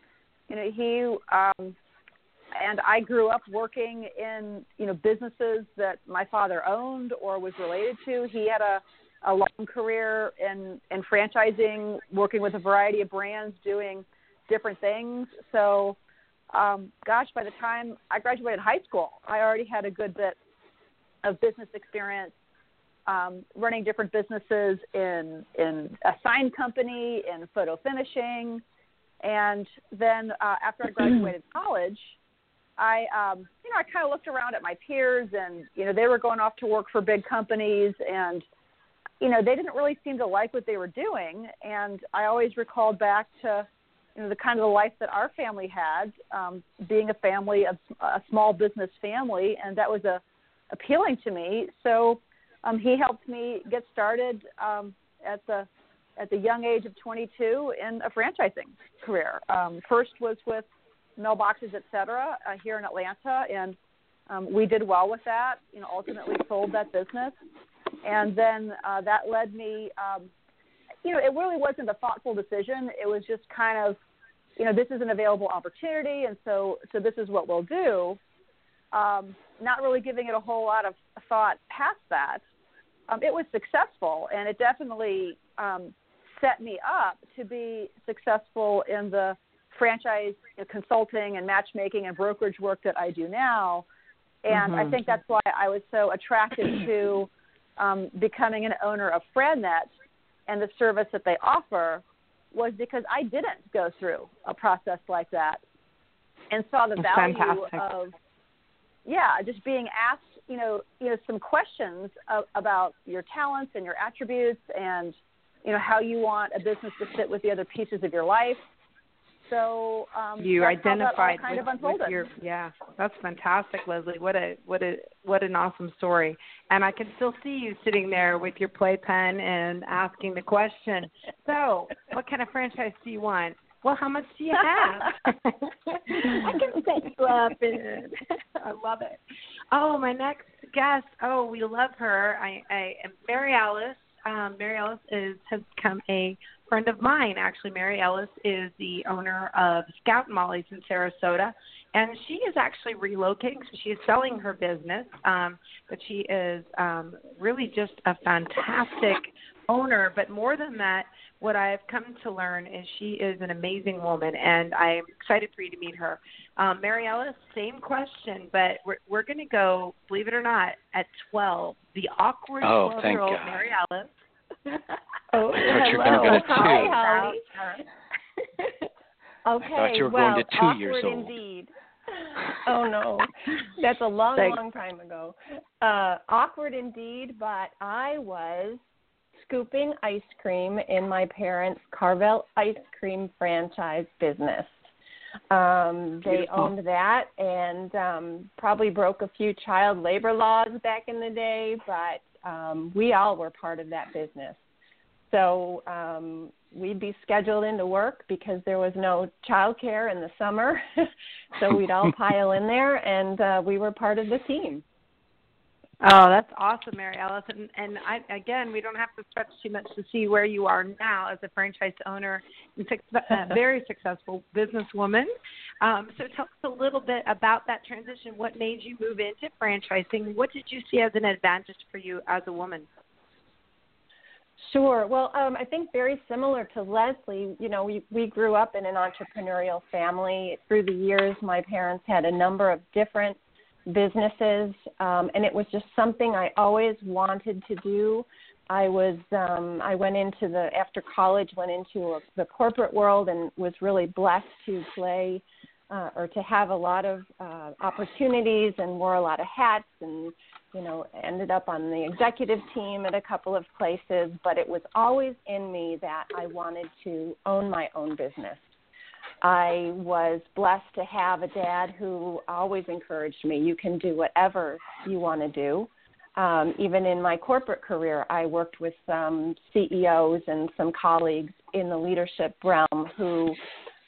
S11: you know, he um, and I grew up working in you know businesses that my father owned or was related to. He had a a long career in in franchising, working with a variety of brands, doing different things. So, um, gosh, by the time I graduated high school, I already had a good bit of business experience um, running different businesses in in a sign company, in photo finishing, and then uh, after I graduated college, I um, you know I kind of looked around at my peers, and you know they were going off to work for big companies, and you know they didn't really seem to like what they were doing, and I always recalled back to you know the kind of the life that our family had, um, being a family of a small business family, and that was a appealing to me. So um, he helped me get started um, at the at the young age of 22 in a franchising career. Um, first was with mailboxes, et cetera, uh, here in Atlanta, and um, we did well with that. You know, ultimately sold that business, and then uh, that led me. Um, you know, it really wasn't a thoughtful decision. It was just kind of you know, this is an available opportunity, and so so this is what we'll do. Um, not really giving it a whole lot of thought past that. Um, it was successful, and it definitely um, set me up to be successful in the franchise consulting and matchmaking and brokerage work that I do now. And mm-hmm. I think that's why I was so attracted to um, becoming an owner of FranNet and the service that they offer was because I didn't go through a process like that and saw the value
S3: Fantastic.
S11: of yeah, just being asked, you know, you know, some questions of, about your talents and your attributes and you know how you want a business to fit with the other pieces of your life so um,
S3: you identified
S11: kind
S3: with,
S11: of unfolded.
S3: with your yeah that's fantastic leslie. What a what a what an awesome story. And i can still see you sitting there with your playpen and asking the question. So what kind of franchise do you want? Well how much do you have?
S11: I can set you up and
S3: i love it. Oh my next guest. Oh we love her. I i am mary alice. Um, Mary Alice is has become a friend of mine. Actually, Mary Ellis is the owner of Scout Molly's in Sarasota, and she is actually relocating. So she is selling her business, um, but she is um, really just a fantastic owner. But more than that, what I've come to learn is she is an amazing woman, and I'm excited for you to meet her. Um, Mary Ellis, same question, but we're, we're going to go, believe it or not, at 12. The awkward 12
S1: oh,
S3: year old Mary Ellis
S12: Oh,
S1: I thought you were going to go to
S12: Hi,
S1: two.
S12: Holly. Okay.
S1: I thought you were
S12: well,
S1: going to two years old.
S12: indeed. Oh no, that's a long,
S3: Thanks.
S12: long time ago. Uh, awkward indeed, but I was scooping ice cream in my parents' Carvel ice cream franchise business. Um, they
S3: Beautiful.
S12: owned that and um, probably broke a few child labor laws back in the day, but um, we all were part of that business. So um, we'd be scheduled into work because there was no childcare in the summer. so we'd all pile in there, and uh, we were part of the team.
S3: Oh, that's awesome, Mary Ellis. And, and I, again, we don't have to stretch too much to see where you are now as a franchise owner and suc- a very successful businesswoman. Um, so tell us a little bit about that transition. What made you move into franchising? What did you see as an advantage for you as a woman?
S12: Sure. Well, um, I think very similar to Leslie, you know, we, we grew up in an entrepreneurial family. Through the years, my parents had a number of different businesses, um, and it was just something I always wanted to do. I was um, I went into the after college went into a, the corporate world and was really blessed to play uh, or to have a lot of uh, opportunities and wore a lot of hats and you know ended up on the executive team at a couple of places. But it was always in me that I wanted to own my own business. I was blessed to have a dad who always encouraged me. You can do whatever you want to do. Um, even in my corporate career, I worked with some CEOs and some colleagues in the leadership realm who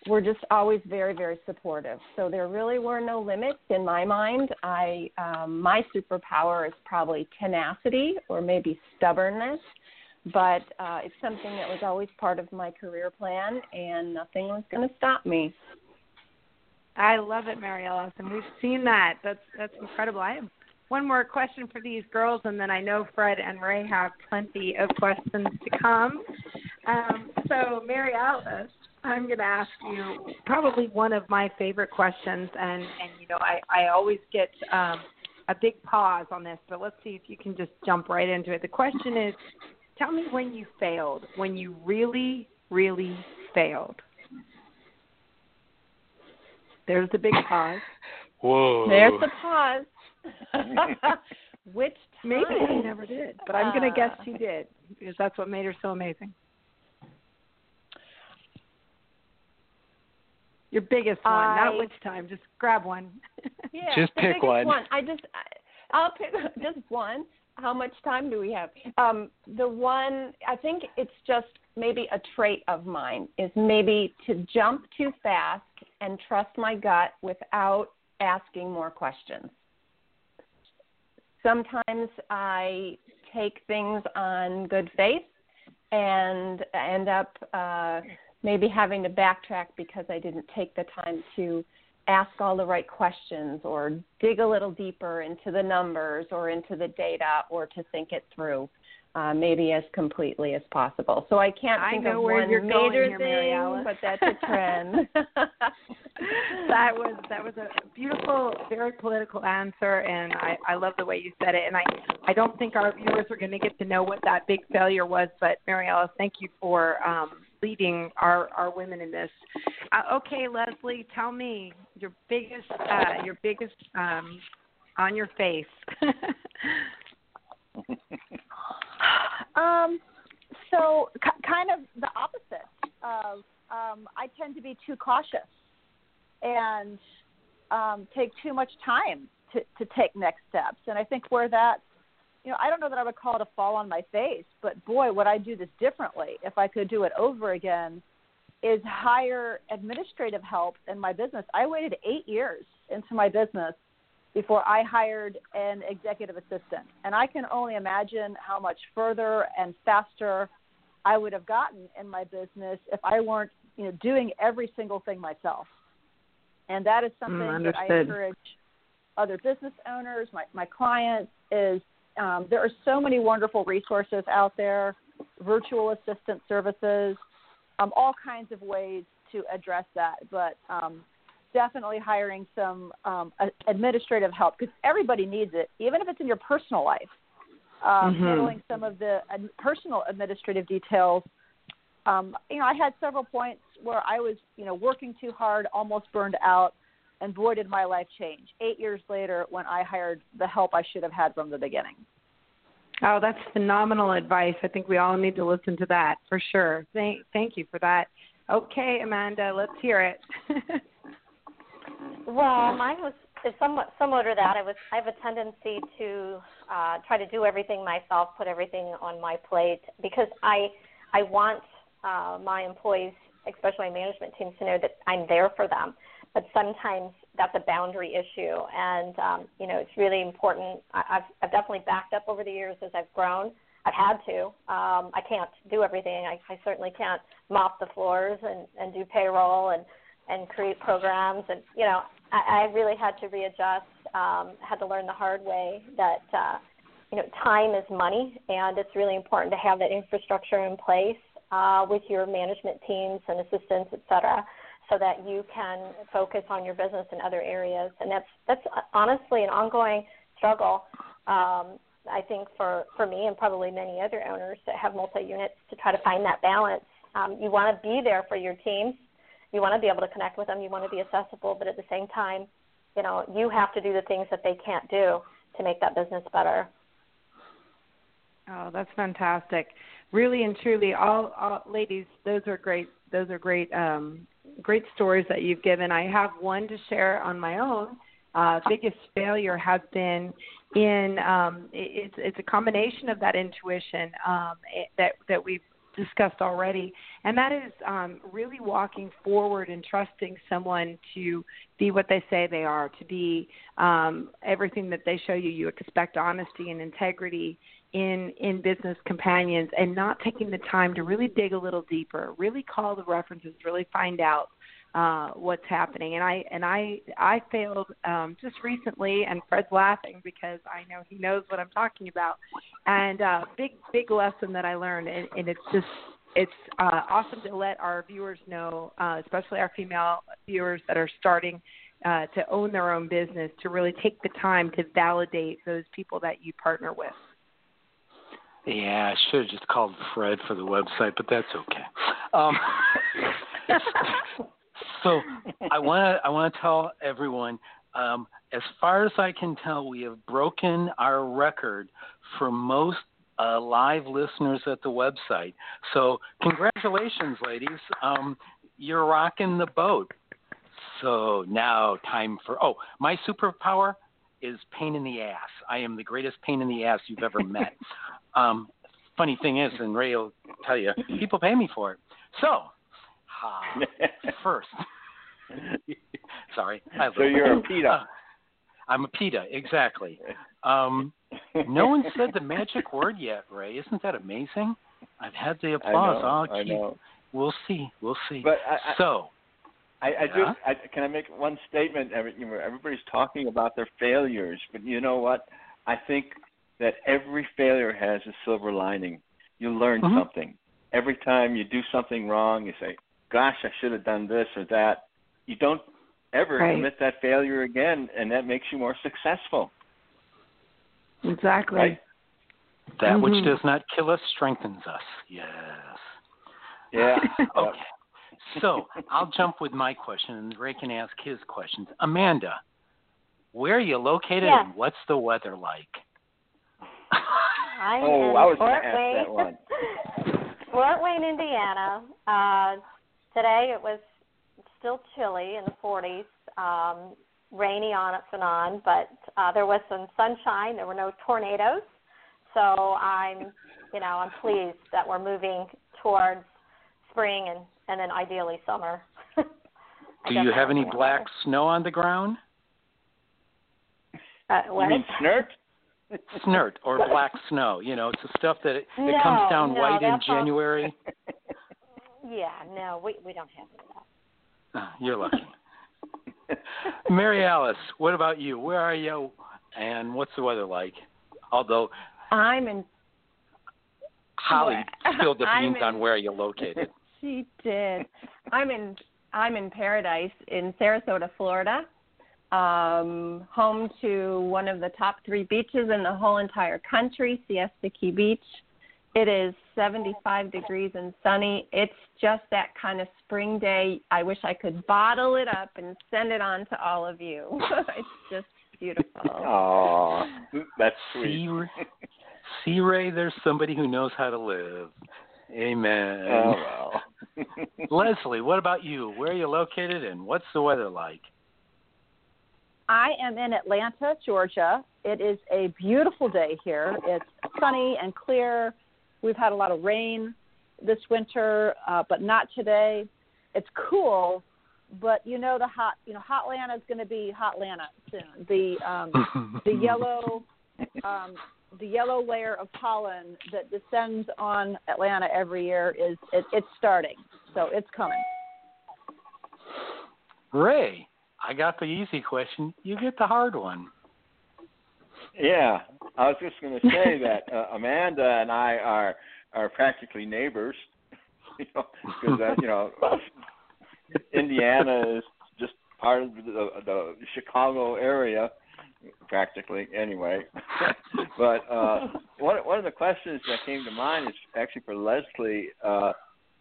S12: were just always very, very supportive. So there really were no limits in my mind. I um, my superpower is probably tenacity or maybe stubbornness but uh, it's something that was always part of my career plan, and nothing was going to stop me.
S3: I love it, Mary Ellis, and we've seen that. That's that's incredible. I have one more question for these girls, and then I know Fred and Ray have plenty of questions to come. Um, so, Mary Alice, I'm going to ask you probably one of my favorite questions, and and you know I I always get um, a big pause on this, but let's see if you can just jump right into it. The question is, tell me when you failed, when you really really failed. There's the big pause.
S1: Whoa.
S12: There's the pause. Which time?
S3: Maybe she never did, but I'm going to guess
S12: Uh,
S3: she did because that's what made her so amazing. Your biggest one,
S12: I-
S3: not which time. Just grab one.
S12: Yeah,
S1: Just pick
S12: biggest
S1: one.
S12: I just, I, I'll pick just one. How much time do we have? Um, the one, I think it's just maybe a trait of mine is maybe to jump too fast and trust my gut without asking more questions. Sometimes I take things on good faith and end up uh, maybe having to backtrack because I didn't take the time to ask all the right questions or dig a little deeper into the numbers or into the data or to think it through uh, maybe as completely as possible. So I can't
S3: I
S12: think
S3: know
S12: of
S3: where
S12: one
S3: you're going here,
S12: thing, but that's a trend.
S3: that was that was a beautiful, very political answer, and I, I love the way you said it. And I I don't think our viewers are going to get to know what that big failure was, but Mary Alice, thank you for um, leading our our women in this. Uh, okay, Leslie, tell me your biggest uh, your biggest um, on your face.
S11: Um, so kind of the opposite of um, I tend to be too cautious and um, take too much time to, to take next steps. And I think where that, you know, I don't know that I would call it a fall on my face, but boy, would I do this differently if I could do it over again. Is hire administrative help in my business. I waited eight years into my business before I hired an executive assistant. And I can only imagine how much further and faster I would have gotten in my business if I weren't, you know, doing every single thing myself. And that is mm, something that I encourage other business owners, my, my clients, is um, there are so many wonderful resources out there, virtual assistant services, um, all kinds of ways to address that. But um, definitely hiring some um, administrative help because everybody needs it, even if it's in your personal life. Um,
S3: Mhm.
S11: Handling some of the personal administrative details. Um, you know, I had several points where I was, you know, working too hard, almost burned out, and boy, did my life change. Eight years later, when I hired the help I should have had from the beginning.
S3: Oh, that's phenomenal advice. I think we all need to listen to that for sure. Thank thank you for that. Okay, Amanda, let's hear it.
S10: Well, mine was is somewhat similar to that. I was I have a tendency to uh, try to do everything myself, put everything on my plate because I I want uh, my employees, especially my management teams, to know that I'm there for them. But sometimes that's a boundary issue, and um, you know it's really important. I, I've I've definitely backed up over the years as I've grown. I've had to. Um, I can't do everything. I, I certainly can't mop the floors and, and do payroll and and create programs and you know I, I really had to readjust um, had to learn the hard way that uh, you know time is money and it's really important to have that infrastructure in place uh, with your management teams and assistants et cetera so that you can focus on your business in other areas. And that's that's honestly an ongoing struggle um, I think for for me and probably many other owners that have multi units to try to find that balance. Um, you want to be there for your teams. You want to be able to connect with them. You want to be accessible. But at the same time you know you have to do the things that they can't do to make that business better.
S3: Oh, that's fantastic. Really and truly, all, all ladies, those are great. Those are great, um, great stories that you've given. I have one to share on my own. Uh, biggest failure has been in um, it, it's it's a combination of that intuition um, it, that that we've discussed already, and that is um, really walking forward and trusting someone to be what they say they are, to be um, everything that they show you. You expect honesty and integrity in in business companions, and not taking the time to really dig a little deeper, really call the references, really find out uh, what's happening. And I and I I failed um, just recently, and Fred's laughing because I know he knows what I'm talking about. And uh, big big lesson that I learned, and, and it's just it's uh, awesome to let our viewers know, uh, especially our female viewers that are starting uh, to own their own business, to really take the time to validate those people that you partner with.
S1: Yeah, I should have just called Fred for the website, but that's okay. Um, so I want to I want to tell everyone, um, as far as I can tell, we have broken our record for most uh, live listeners at the website. So congratulations, ladies. Um, you're rocking the boat. So now time for oh, my superpower is pain in the ass. I am the greatest pain in the ass you've ever met. um, funny thing is, and Ray will tell you, people pay me for it. So, uh, first, sorry. I
S2: So you're a PETA.
S1: Uh, I'm a PETA, exactly. Um, no one said the magic word yet, Ray. Isn't that amazing? I've had the
S2: I
S1: applause.
S2: know,
S1: I'll
S2: I know.
S1: we'll see. We'll see.
S2: But I, I,
S1: so,
S2: I, I
S1: Yeah?
S2: just I, can I make one statement? Every, you know, everybody's talking about their failures, but you know what? I think that every failure has a silver lining. You learn
S1: Mhm.
S2: something. Every time you do something wrong, you say, "Gosh, I should have done this or that." You don't ever
S3: Right.
S2: commit that failure again, and that makes you more successful.
S3: Exactly.
S2: Right?
S1: that which
S3: Mhm.
S1: does not kill us strengthens us. Yes.
S2: Yeah.
S1: Okay. So I'll jump with my question, and Ray can ask his questions. Amanda, where are you located,
S10: Yeah.
S1: and what's the weather like?
S10: I'm
S2: Oh,
S10: in
S2: I was
S10: Fort
S2: gonna ask
S10: Wayne,
S2: that one.
S10: Fort Wayne, Indiana. Uh, today it was still chilly in the 40s, um, rainy on off and on, but uh, there was some sunshine. There were no tornadoes, so I'm, you know, I'm pleased that we're moving towards spring and and then ideally summer.
S1: Do you have any
S10: want
S1: black snow on the ground?
S10: Uh,
S2: You
S10: what?
S2: mean snert?
S1: Snert or black snow. You know, it's the stuff that it,
S10: No,
S1: it comes down
S10: no,
S1: white in
S10: that's all-
S1: January.
S10: Yeah, no, we we don't have any of that.
S1: Ah, You're lucky. Mary Alice, what about you? Where are you, and what's the weather like? Although
S12: I'm in.
S1: Holly spilled the beans
S12: in-
S1: on where you're located.
S12: She did. I'm in. I'm in paradise in Sarasota, Florida. Um, home to one of the top three beaches in the whole entire country, Siesta Key Beach. It is 75 degrees and sunny. It's just that kind of spring day. I wish I could bottle it up and send it on to all of you. it's just beautiful.
S2: Oh, that's
S1: See,
S2: sweet.
S1: see, Ray, there's somebody who knows how to live. Amen.
S2: Oh well.
S1: Leslie, what about you? Where are you located, and what's the weather like?
S11: I am in Atlanta, Georgia. It is a beautiful day here. It's sunny and clear. We've had a lot of rain this winter, uh, but not today. It's cool, but you know the hot, you know, Hotlanta is going to be Hotlanta soon. The um, the yellow, um, the yellow layer of pollen that descends on Atlanta every year is it, it's starting, so it's coming.
S1: Ray, I got the easy question. You get the hard one.
S2: Yeah, I was just going to say that uh, Amanda and I are are practically neighbors. You know, because uh, you know, Indiana is just part of the, the Chicago area, practically anyway. but uh, one one of the questions that came to mind is actually for Leslie. Uh,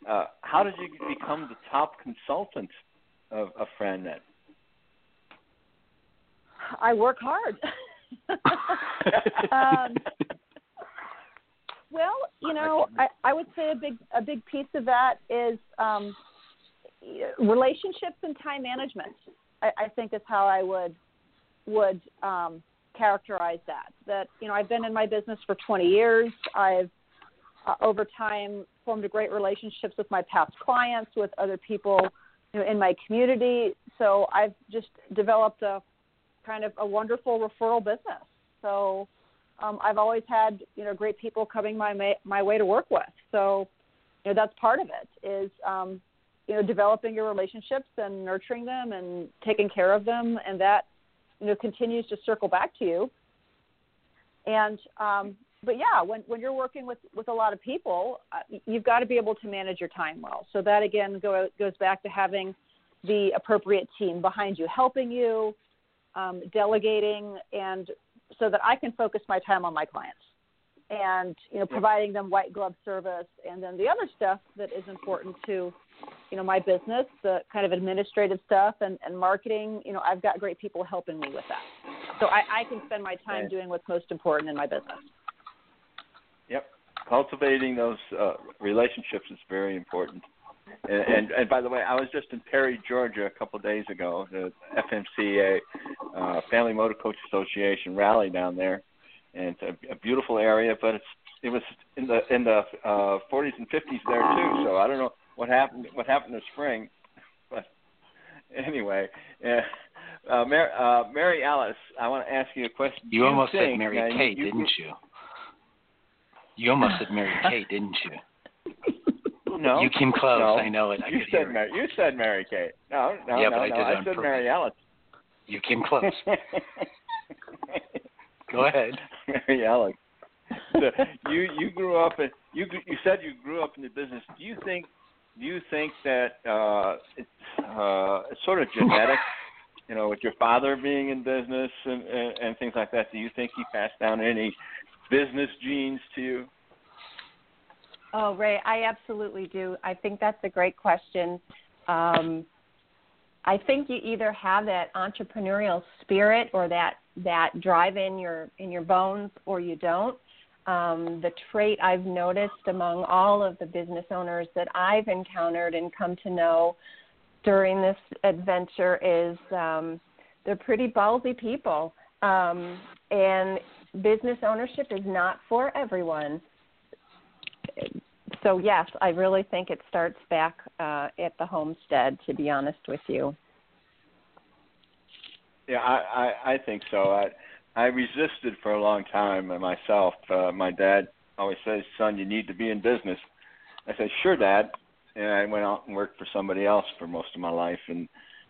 S2: uh, how did you become the top consultant of, of FranNet?
S11: I work hard. um, well, you know, I, I would say a big a big piece of that is um, relationships and time management. I, I think is how I would would um, characterize that. That you know, I've been in my business for 20 years. I've uh, over time formed a great relationships with my past clients, with other people you know, in my community. So I've just developed a kind of a wonderful referral business. So um, I've always had you know great people coming my my way to work with. So you know that's part of it is um, you know developing your relationships and nurturing them and taking care of them, and that you know continues to circle back to you. And um, but yeah, when when you're working with with a lot of people, uh, you've got to be able to manage your time well. So that again go, goes back to having the appropriate team behind you, helping you, um, delegating, and so that I can focus my time on my clients and you know providing them white glove service and then the other stuff that is important to you know my business the kind of administrative stuff and, and marketing you know i've got great people helping me with that so i, I can spend my time
S2: Okay.
S11: doing what's most important in my business
S2: Yep, cultivating those uh, relationships is very important. And, and and by the way, I was just in Perry, Georgia, a couple of days ago. The FMCA, uh, Family Motor Coach Association rally down there, and it's a, a beautiful area. But it's it was in the in the uh, 40s and 50s there too. So I don't know what happened what happened this spring, but anyway. Yeah. Uh, Mary, uh, Mary Alice, I want to ask you a question. Do
S1: You almost said Mary Kate,
S2: you,
S1: didn't you? You almost said Mary Kate, didn't you?
S2: no.
S1: You came close.
S2: No.
S1: I know it. I
S2: you said
S1: it.
S2: Mary. You said Mary Kate. No, no,
S1: Yeah,
S2: no,
S1: but I
S2: no. I said
S1: purpose.
S2: Mary Alice.
S1: You came close. Go ahead.
S2: Mary Alice. So you you grew up in you you said you grew up in the business. Do you think do you think that uh it's uh it's sort of genetic? you know, with your father being in business and, and and things like that. Do you think he passed down any business genes to you?
S12: Oh, Ray, I absolutely do. I think that's a great question. Um, I think you either have that entrepreneurial spirit or that that drive in your in your bones, or you don't. Um, the trait I've noticed among all of the business owners that I've encountered and come to know during this adventure is um, they're pretty ballsy people, um, and business ownership is not for everyone so yes, I really think it starts back uh, at the homestead. To be honest with you.
S2: Yeah, I, I I think so. I I resisted for a long time myself. Uh, my dad always says, "Son, you need to be in business." I said, "Sure, Dad," and I went out and worked for somebody else for most of my life, and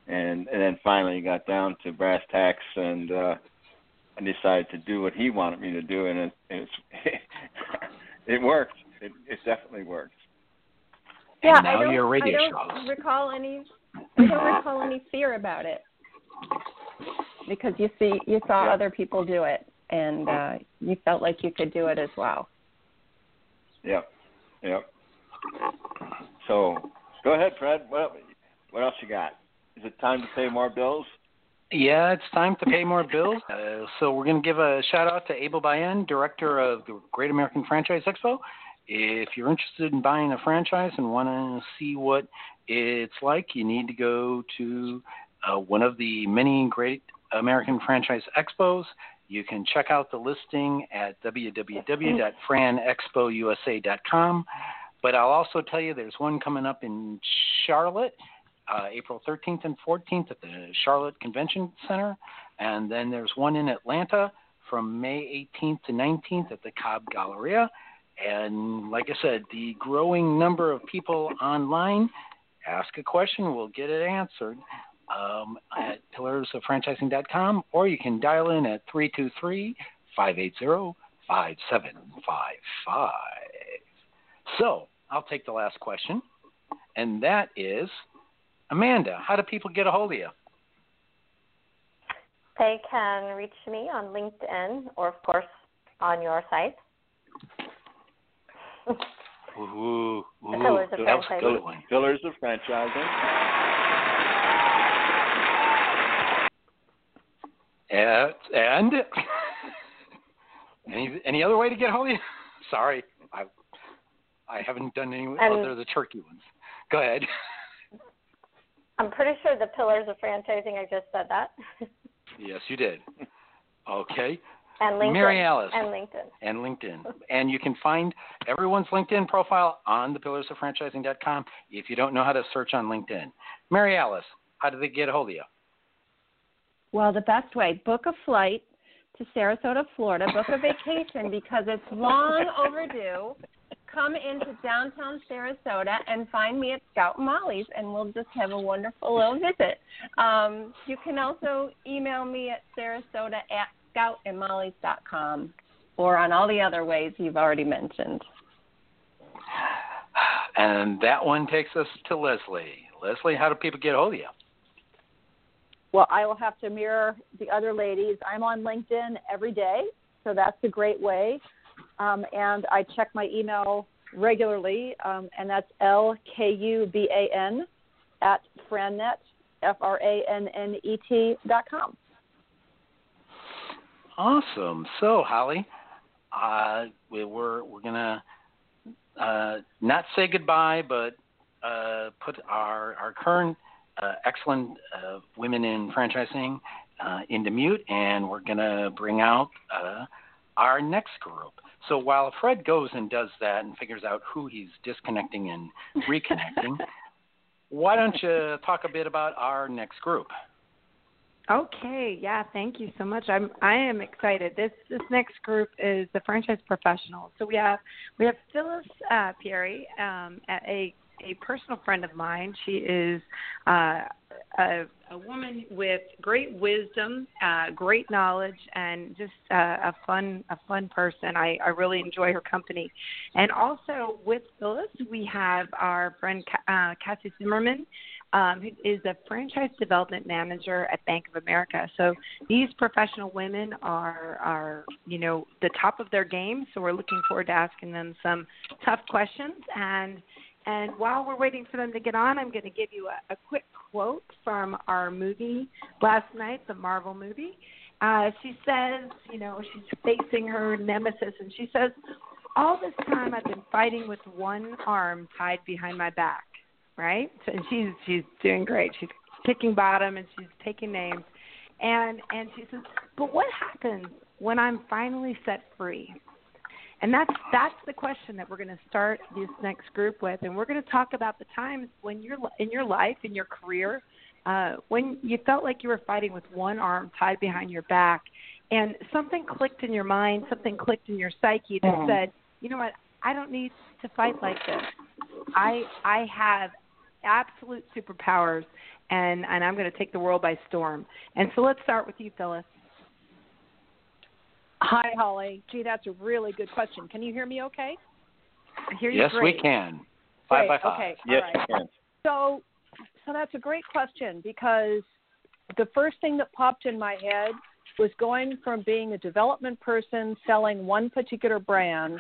S2: and and then finally got down to brass tacks and uh, I decided to do what he wanted me to do, and it it's it worked. It it definitely worked.
S12: Yeah,
S1: now
S12: I don't,
S1: you're radio
S12: I don't recall any. I don't recall any fear about it because you see, you saw
S2: Yeah.
S12: other people do it, and uh, you felt like you could do it as well.
S2: Yep, yep. So go ahead, Fred. What what else you got? Is it time to pay more bills?
S1: Yeah, it's time to pay more bills. Uh, so we're going to give a shout out to Abel Bayen, director of the Great American Franchise Expo. If you're interested in buying a franchise and want to see what it's like, you need to go to uh, one of the many Great American Franchise Expos. You can check out the listing at www.franexpousa.com. But I'll also tell you there's one coming up in Charlotte uh, April 13th and 14th at the Charlotte Convention Center. And then there's one in Atlanta from May 18th to 19th at the Cobb Galleria. And like I said, the growing number of people online, ask a question, we'll get it answered um, at pillarsoffranchising.com, or you can dial in at 323 580 5755. So I'll take the last question, and that is Amanda, how do people get a hold of you?
S10: They can reach me on LinkedIn or, of course, on your site.
S1: Ooh, ooh,
S10: The Pillars of
S1: that was a
S10: Franchising.
S1: good one.
S2: Pillars of franchising.
S1: And, and any any other way to get hold of you? Sorry, I I haven't done any
S10: And-
S1: other the turkey ones. Go ahead.
S10: I'm pretty sure the Pillars of Franchising, I just said that.
S1: yes, you did. Okay.
S10: and LinkedIn.
S1: Mary Alice.
S10: And LinkedIn.
S1: and LinkedIn. And you can find everyone's LinkedIn profile on the pillarsoffranchising.com if you don't know how to search on LinkedIn. Mary Alice, how do they get a hold of you?
S12: Well, the best way, book a flight to Sarasota, Florida, book a vacation because it's long overdue. Come into downtown Sarasota and find me at Scout Molly's, and we'll just have a wonderful little visit. Um, you can also email me at sarasota at scoutandmolly's.com or on all the other ways you've already mentioned.
S1: And that one takes us to Leslie. Leslie, how do people get a hold of you?
S11: Well, I will have to mirror the other ladies. I'm on LinkedIn every day, so that's a great way. Um, and I check my email regularly, um, and that's L K U B A N at frannet, F R A N N E T dot com.
S1: Awesome. So, Holly, uh, we, we're we're gonna uh, not say goodbye, but uh, put our our current excellent uh, women in franchising uh, into mute, and we're gonna bring out uh, our next group. So while Fred goes and does that and figures out who he's disconnecting and reconnecting, why don't you talk a bit about our next group?
S3: Okay, yeah, thank you so much. I'm I am excited. This this next group is the franchise professionals. So we have we have Phyllis uh, Pieri, um, at a a personal friend of mine. She is uh, a, a woman with great wisdom, uh, great knowledge, and just uh, a fun a fun person. I, I really enjoy her company. And also with Phyllis, we have our friend uh, Cassie Zimmerman. Um, who is a franchise development manager at Bank of America. So these professional women are are you know the top of their game. So we're looking forward to asking them some tough questions and and while we're waiting for them to get on, I'm going to give you a, a quick quote from our movie last night, the Marvel movie. Uh, she says, you know, she's facing her nemesis, and she says, All this time I've been fighting with one arm tied behind my back, right? And she's she's doing great. She's picking bottom and she's taking names, and and she says, But what happens when I'm finally set free? And that's that's the question that we're going to start this next group with, and we're going to talk about the times when you're in your life, in your career, uh, when you felt like you were fighting with one arm tied behind your back, and something clicked in your mind, something clicked in your psyche that mm-hmm. said, you know what, I don't need to fight like this. I I have absolute superpowers, and and I'm going to take the world by storm. And so let's start with you, Phyllis.
S11: Hi, Holly. Gee, that's a really good question. Can you hear me okay?
S3: I hear you
S1: yes,
S3: great.
S1: we can. Five
S11: great.
S1: by five.
S11: Okay.
S2: Yes,
S11: All right. So, so that's a great question because the first thing that popped in my head was going from being a development person selling one particular brand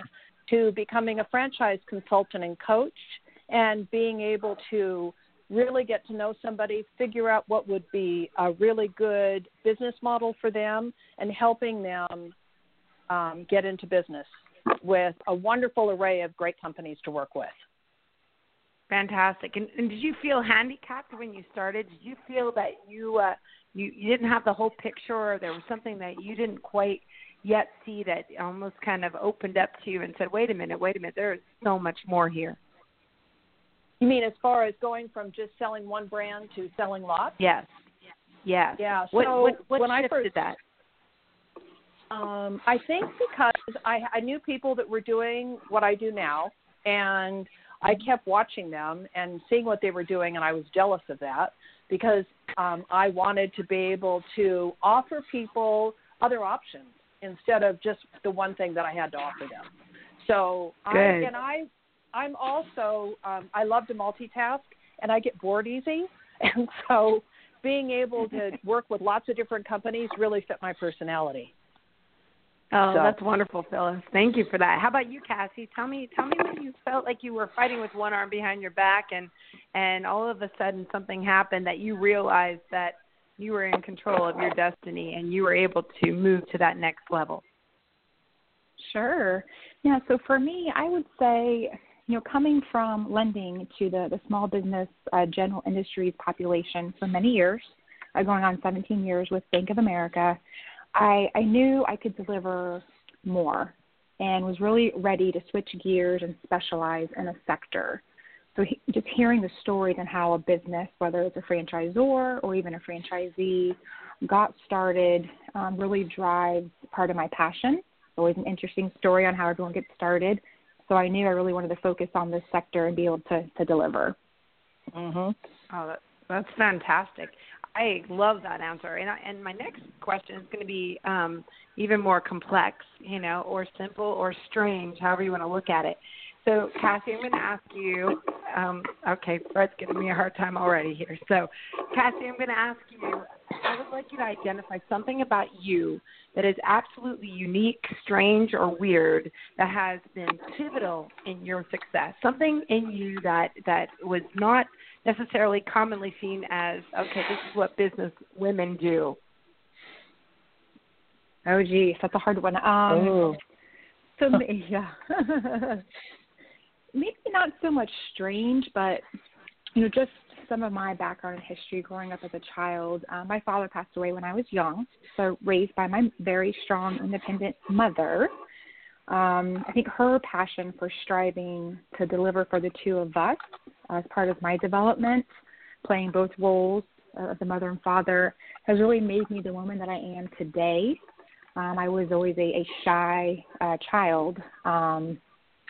S11: to becoming a franchise consultant and coach and being able to really get to know somebody, figure out what would be a really good business model for them, and helping them um, get into business with a wonderful array of great companies to work with.
S3: Fantastic. And, and did you feel handicapped when you started? Did you feel that you uh, you, you didn't have the whole picture, or there was something that you didn't quite yet see that almost kind of opened up to you and said, "Wait a minute, wait a minute, there is so much more here."
S11: You mean as far as going from just selling one brand to selling lots?
S3: Yes. Yes.
S11: Yeah.
S3: So what, what, what
S11: when I first, did
S3: that?
S11: Um, I think because I, I knew people that were doing what I do now, and I kept watching them and seeing what they were doing, and I was jealous of that because um, I wanted to be able to offer people other options instead of just the one thing that I had to offer them. So
S3: Good.
S11: I and I I'm also um, I love to multitask and I get bored easy, and so being able to work with lots of different companies really fit my personality.
S3: Oh,
S11: So-
S3: that's wonderful, Phyllis. Thank you for that. How about you, Cassie? Tell me, tell me when you felt like you were fighting with one arm behind your back, and and all of a sudden something happened that you realized that you were in control of your destiny and you were able to move to that next level.
S13: Sure. Yeah, so for me, I would say, you know, coming from lending to the, the small business uh, general industries population for many years, uh, going on 17 years with Bank of America, I, I knew I could deliver more and was really ready to switch gears and specialize in a sector. So he, just hearing the stories and how a business, whether it's a franchisor or even a franchisee, got started um, really drives part of my passion. It's always an interesting story on how everyone gets started. So I knew I really wanted to focus on this sector and be able to, to deliver.
S3: Mhm. Oh, that, that's fantastic. I love that answer. And I, and my next question is going to be um, even more complex, you know, or simple or strange, however you want to look at it. So, Cassie, I'm going to ask you. Um, okay, Fred's giving me a hard time already here. So, Cassie, I'm going to ask you. I would like you to identify something about you that is absolutely unique, strange, or weird that has been pivotal in your success. Something in you that that was not necessarily commonly seen as okay, this is what business women do.
S13: Oh, geez, that's a hard one. Um,
S3: Oh.
S13: So yeah, maybe not so much strange, but you know, just some of my background and history growing up as a child. Uh, my father passed away when I was young, so raised by my very strong, independent mother. Um, I think her passion for striving to deliver for the two of us as part of my development, playing both roles of the mother and father has really made me the woman that I am today. Um, I was always a, a shy uh, child, um,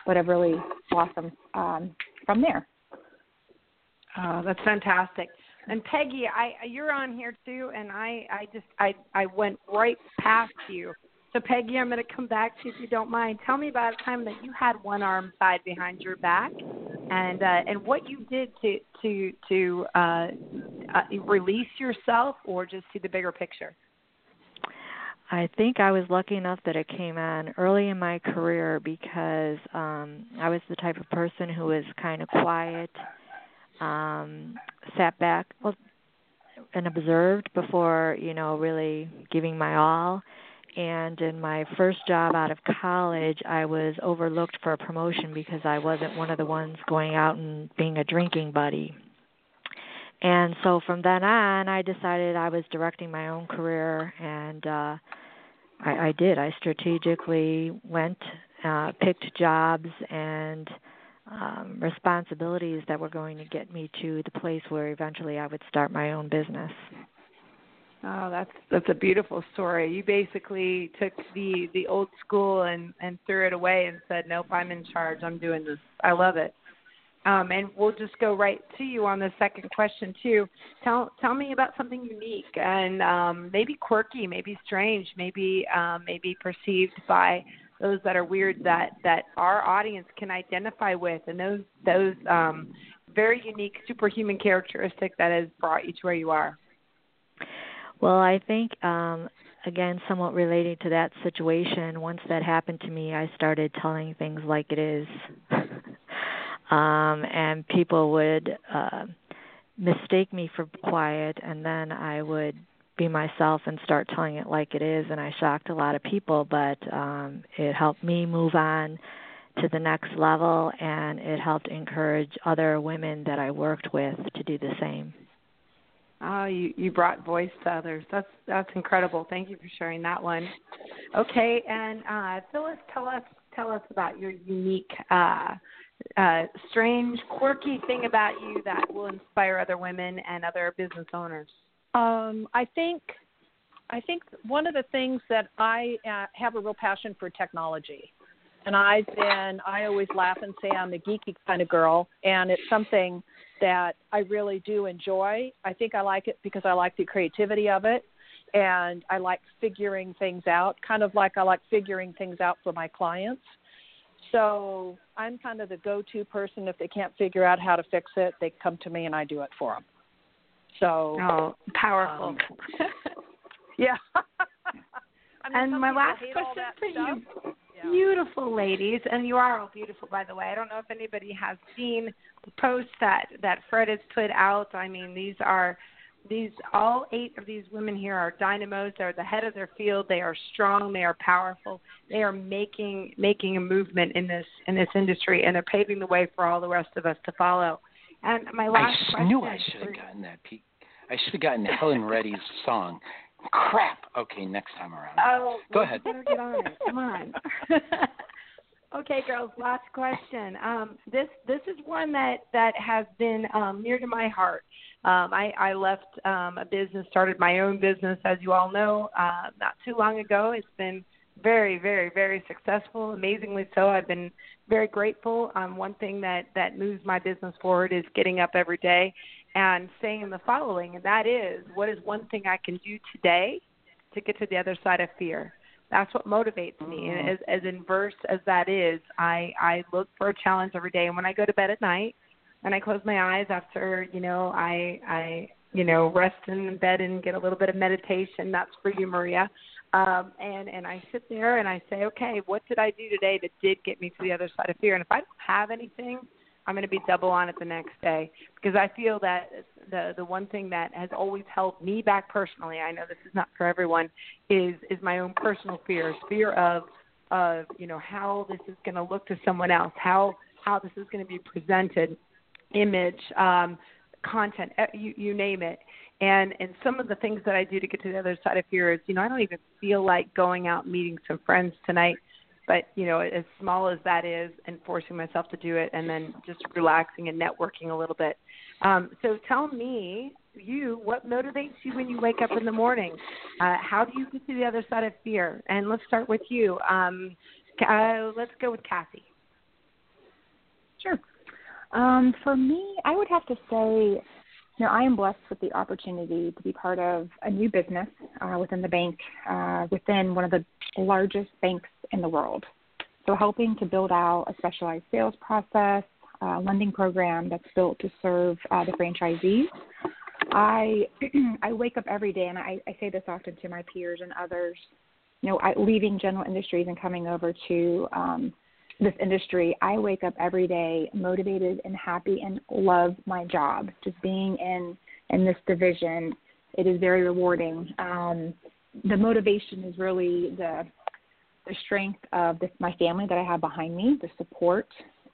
S13: but I've really blossomed um, from there.
S3: Oh, that's fantastic. And Peggy, I you're on here too, and I I just I I went right past you. So Peggy, I'm going to come back to you if you don't mind. Tell me about a time that you had one arm tied behind your back, and uh, and what you did to to to uh, uh, release yourself, or just see the bigger picture.
S14: I think I was lucky enough that it came on early in my career because um I was the type of person who was kind of quiet, um sat back well and observed before, you know, really giving my all. And in my first job out of college, I was overlooked for a promotion because I wasn't one of the ones going out and being a drinking buddy. And so from then on, I decided I was directing my own career, and uh, I, I did. I strategically went, uh, picked jobs and um, responsibilities that were going to get me to the place where eventually I would start my own business.
S3: Oh, that's that's a beautiful story. You basically took the the old school and and threw it away and said, "Nope, I'm in charge. I'm doing this." I love it. Um, and we'll just go right to you on the second question too. Tell tell me about something unique and um, maybe quirky, maybe strange, maybe um, maybe perceived by those that are weird that that our audience can identify with, and those those um, very unique superhuman characteristic that has brought you to where you are.
S14: Well, I think um again somewhat relating to that situation, once that happened to me, I started telling things like it is. um and people would uh mistake me for quiet and then I would be myself and start telling it like it is and I shocked a lot of people, but um it helped me move on to the next level and it helped encourage other women that I worked with to do the same.
S3: Oh, you you brought voice to others. That's that's incredible. Thank you for sharing that one. Okay, and uh, Phyllis, tell us tell us about your unique, uh, uh, strange, quirky thing about you that will inspire other women and other business owners.
S11: Um, I think I think one of the things that I uh, have a real passion for technology. And I've been, I always laugh and say I'm a geeky kind of girl, and it's something that I really do enjoy. I think I like it because I like the creativity of it and I like figuring things out, kind of like I like figuring things out for my clients. So I'm kind of the go to person. If they can't figure out how to fix it, they come to me and I do it for them. So,
S3: oh, powerful.
S11: Um, yeah. I mean,
S3: and my last
S11: question
S3: for
S11: stuff.
S3: you beautiful ladies, and you are all beautiful, by the way. I don't know if anybody has seen the post that that Fred has put out. I mean, these are these all eight of these women here are dynamos. They're the head of their field. They are strong. They are powerful. They are making making a movement in this in this industry, and they're paving the way for all the rest of us to follow. And my last
S1: I
S3: question
S1: knew I should have gotten that. Pete. I should have gotten Helen Reddy's song. Crap. Okay, next time around.
S3: Oh,
S1: Go ahead.
S3: Better get on it. Come on. okay, girls. Last question. Um, this this is one that that has been um, near to my heart. Um, I, I left um, a business, started my own business, as you all know, uh, not too long ago. It's been very, very, very successful. Amazingly so. I've been very grateful. Um, one thing that that moves my business forward is getting up every day and saying the following, and that is, what is one thing I can do today to get to the other side of fear? That's what motivates me. And as, as inverse as that is, I I look for a challenge every day. And when I go to bed at night, and I close my eyes after, you know, I I you know rest in bed and get a little bit of meditation. That's for you, Maria. Um, and and I sit there and I say, okay, what did I do today that did get me to the other side of fear? And if I don't have anything, I'm going to be double on it the next day. Because I feel that the the one thing that has always held me back personally, I know this is not for everyone, is is my own personal fears, fear of of you know how this is going to look to someone else, how how this is going to be presented, image, um, content, you you name it. And and some of the things that I do to get to the other side of fear is, you know, I don't even feel like going out meeting some friends tonight but you know as small as that is and forcing myself to do it and then just relaxing and networking a little bit um, so tell me you what motivates you when you wake up in the morning. Uh, how do you get to the other side of fear? And let's start with you. Um, uh, let's go with Kathy.
S13: Sure. Um, for me, I would have to say, you know, I am blessed with the opportunity to be part of a new business uh, within the bank, uh, within one of the largest banks in the world. So, helping to build out a specialized sales process, uh, lending program that's built to serve uh, the franchisees. I I wake up every day, and I, I say this often to my peers and others. You know, I, leaving general industries and coming over to um, this industry, I wake up every day motivated and happy and love my job. Just being in in this division, it is very rewarding. Um, the motivation is really the the strength of this, my family that I have behind me, the support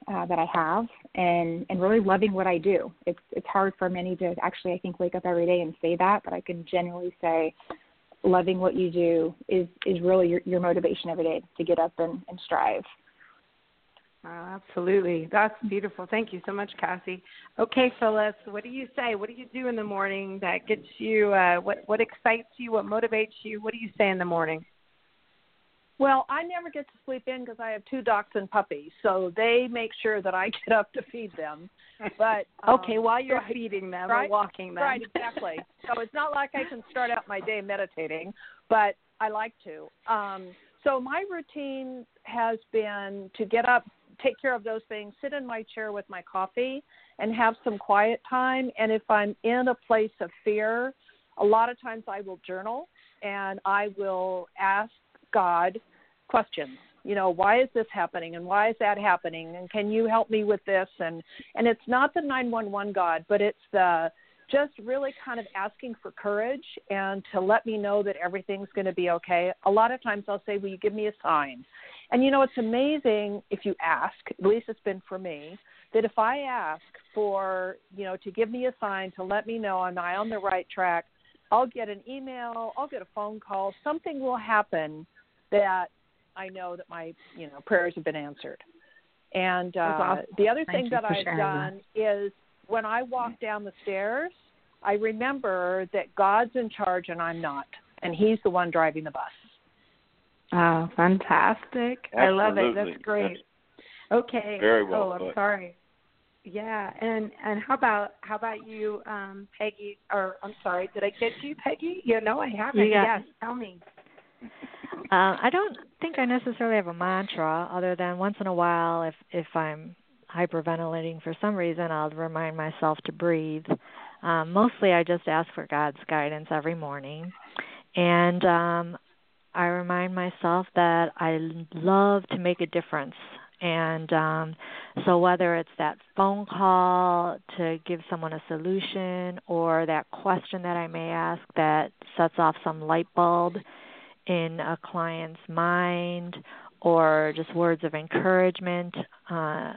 S13: uh, that I have, and and really loving what I do. It's it's hard for many to actually I think wake up every day and say that, but I can genuinely say loving what you do is is really your, your motivation every day to get up and, and strive.
S3: Oh, absolutely. That's beautiful. Thank you so much, Cassie. Okay, Phyllis, what do you say? What do you do in the morning that gets you uh what what excites you, what motivates you? What do you say in the morning?
S11: Well, I never get to sleep in because I have two dachshund puppies, so they make sure that I get up to feed them. But
S3: um, okay, while you're
S11: right,
S3: feeding them
S11: right,
S3: or walking them,
S11: right? Exactly. so it's not like I can start out my day meditating, but I like to. Um, so my routine has been to get up, take care of those things, sit in my chair with my coffee, and have some quiet time. And if I'm in a place of fear, a lot of times I will journal and I will ask God questions. You know, why is this happening and why is that happening and can you help me with this and and it's not the 911 God, but it's the just really kind of asking for courage and to let me know that everything's going to be okay. A lot of times I'll say, "Will you give me a sign?" And you know, it's amazing if you ask. At least it's been for me that if I ask for, you know, to give me a sign to let me know am I on the right track, I'll get an email, I'll get a phone call, something will happen that I know that my you know prayers have been answered. And uh,
S3: awesome.
S11: the other
S3: Thank
S11: thing that I've done is when I walk down the stairs, I remember that God's in charge and I'm not, and He's the one driving the bus.
S3: Oh, fantastic! I love it. That's great. okay.
S2: Very well
S3: Oh, I'm
S2: put.
S3: sorry. Yeah, and and how about how about you, um, Peggy? Or I'm sorry, did I get you, Peggy? You know I haven't.
S14: You got-
S3: yes, tell me.
S14: Uh, I don't think I necessarily have a mantra, other than once in a while, if if I'm hyperventilating for some reason, I'll remind myself to breathe. Um, mostly, I just ask for God's guidance every morning, and um, I remind myself that I love to make a difference. And um, so, whether it's that phone call to give someone a solution, or that question that I may ask that sets off some light bulb in a client's mind or just words of encouragement uh,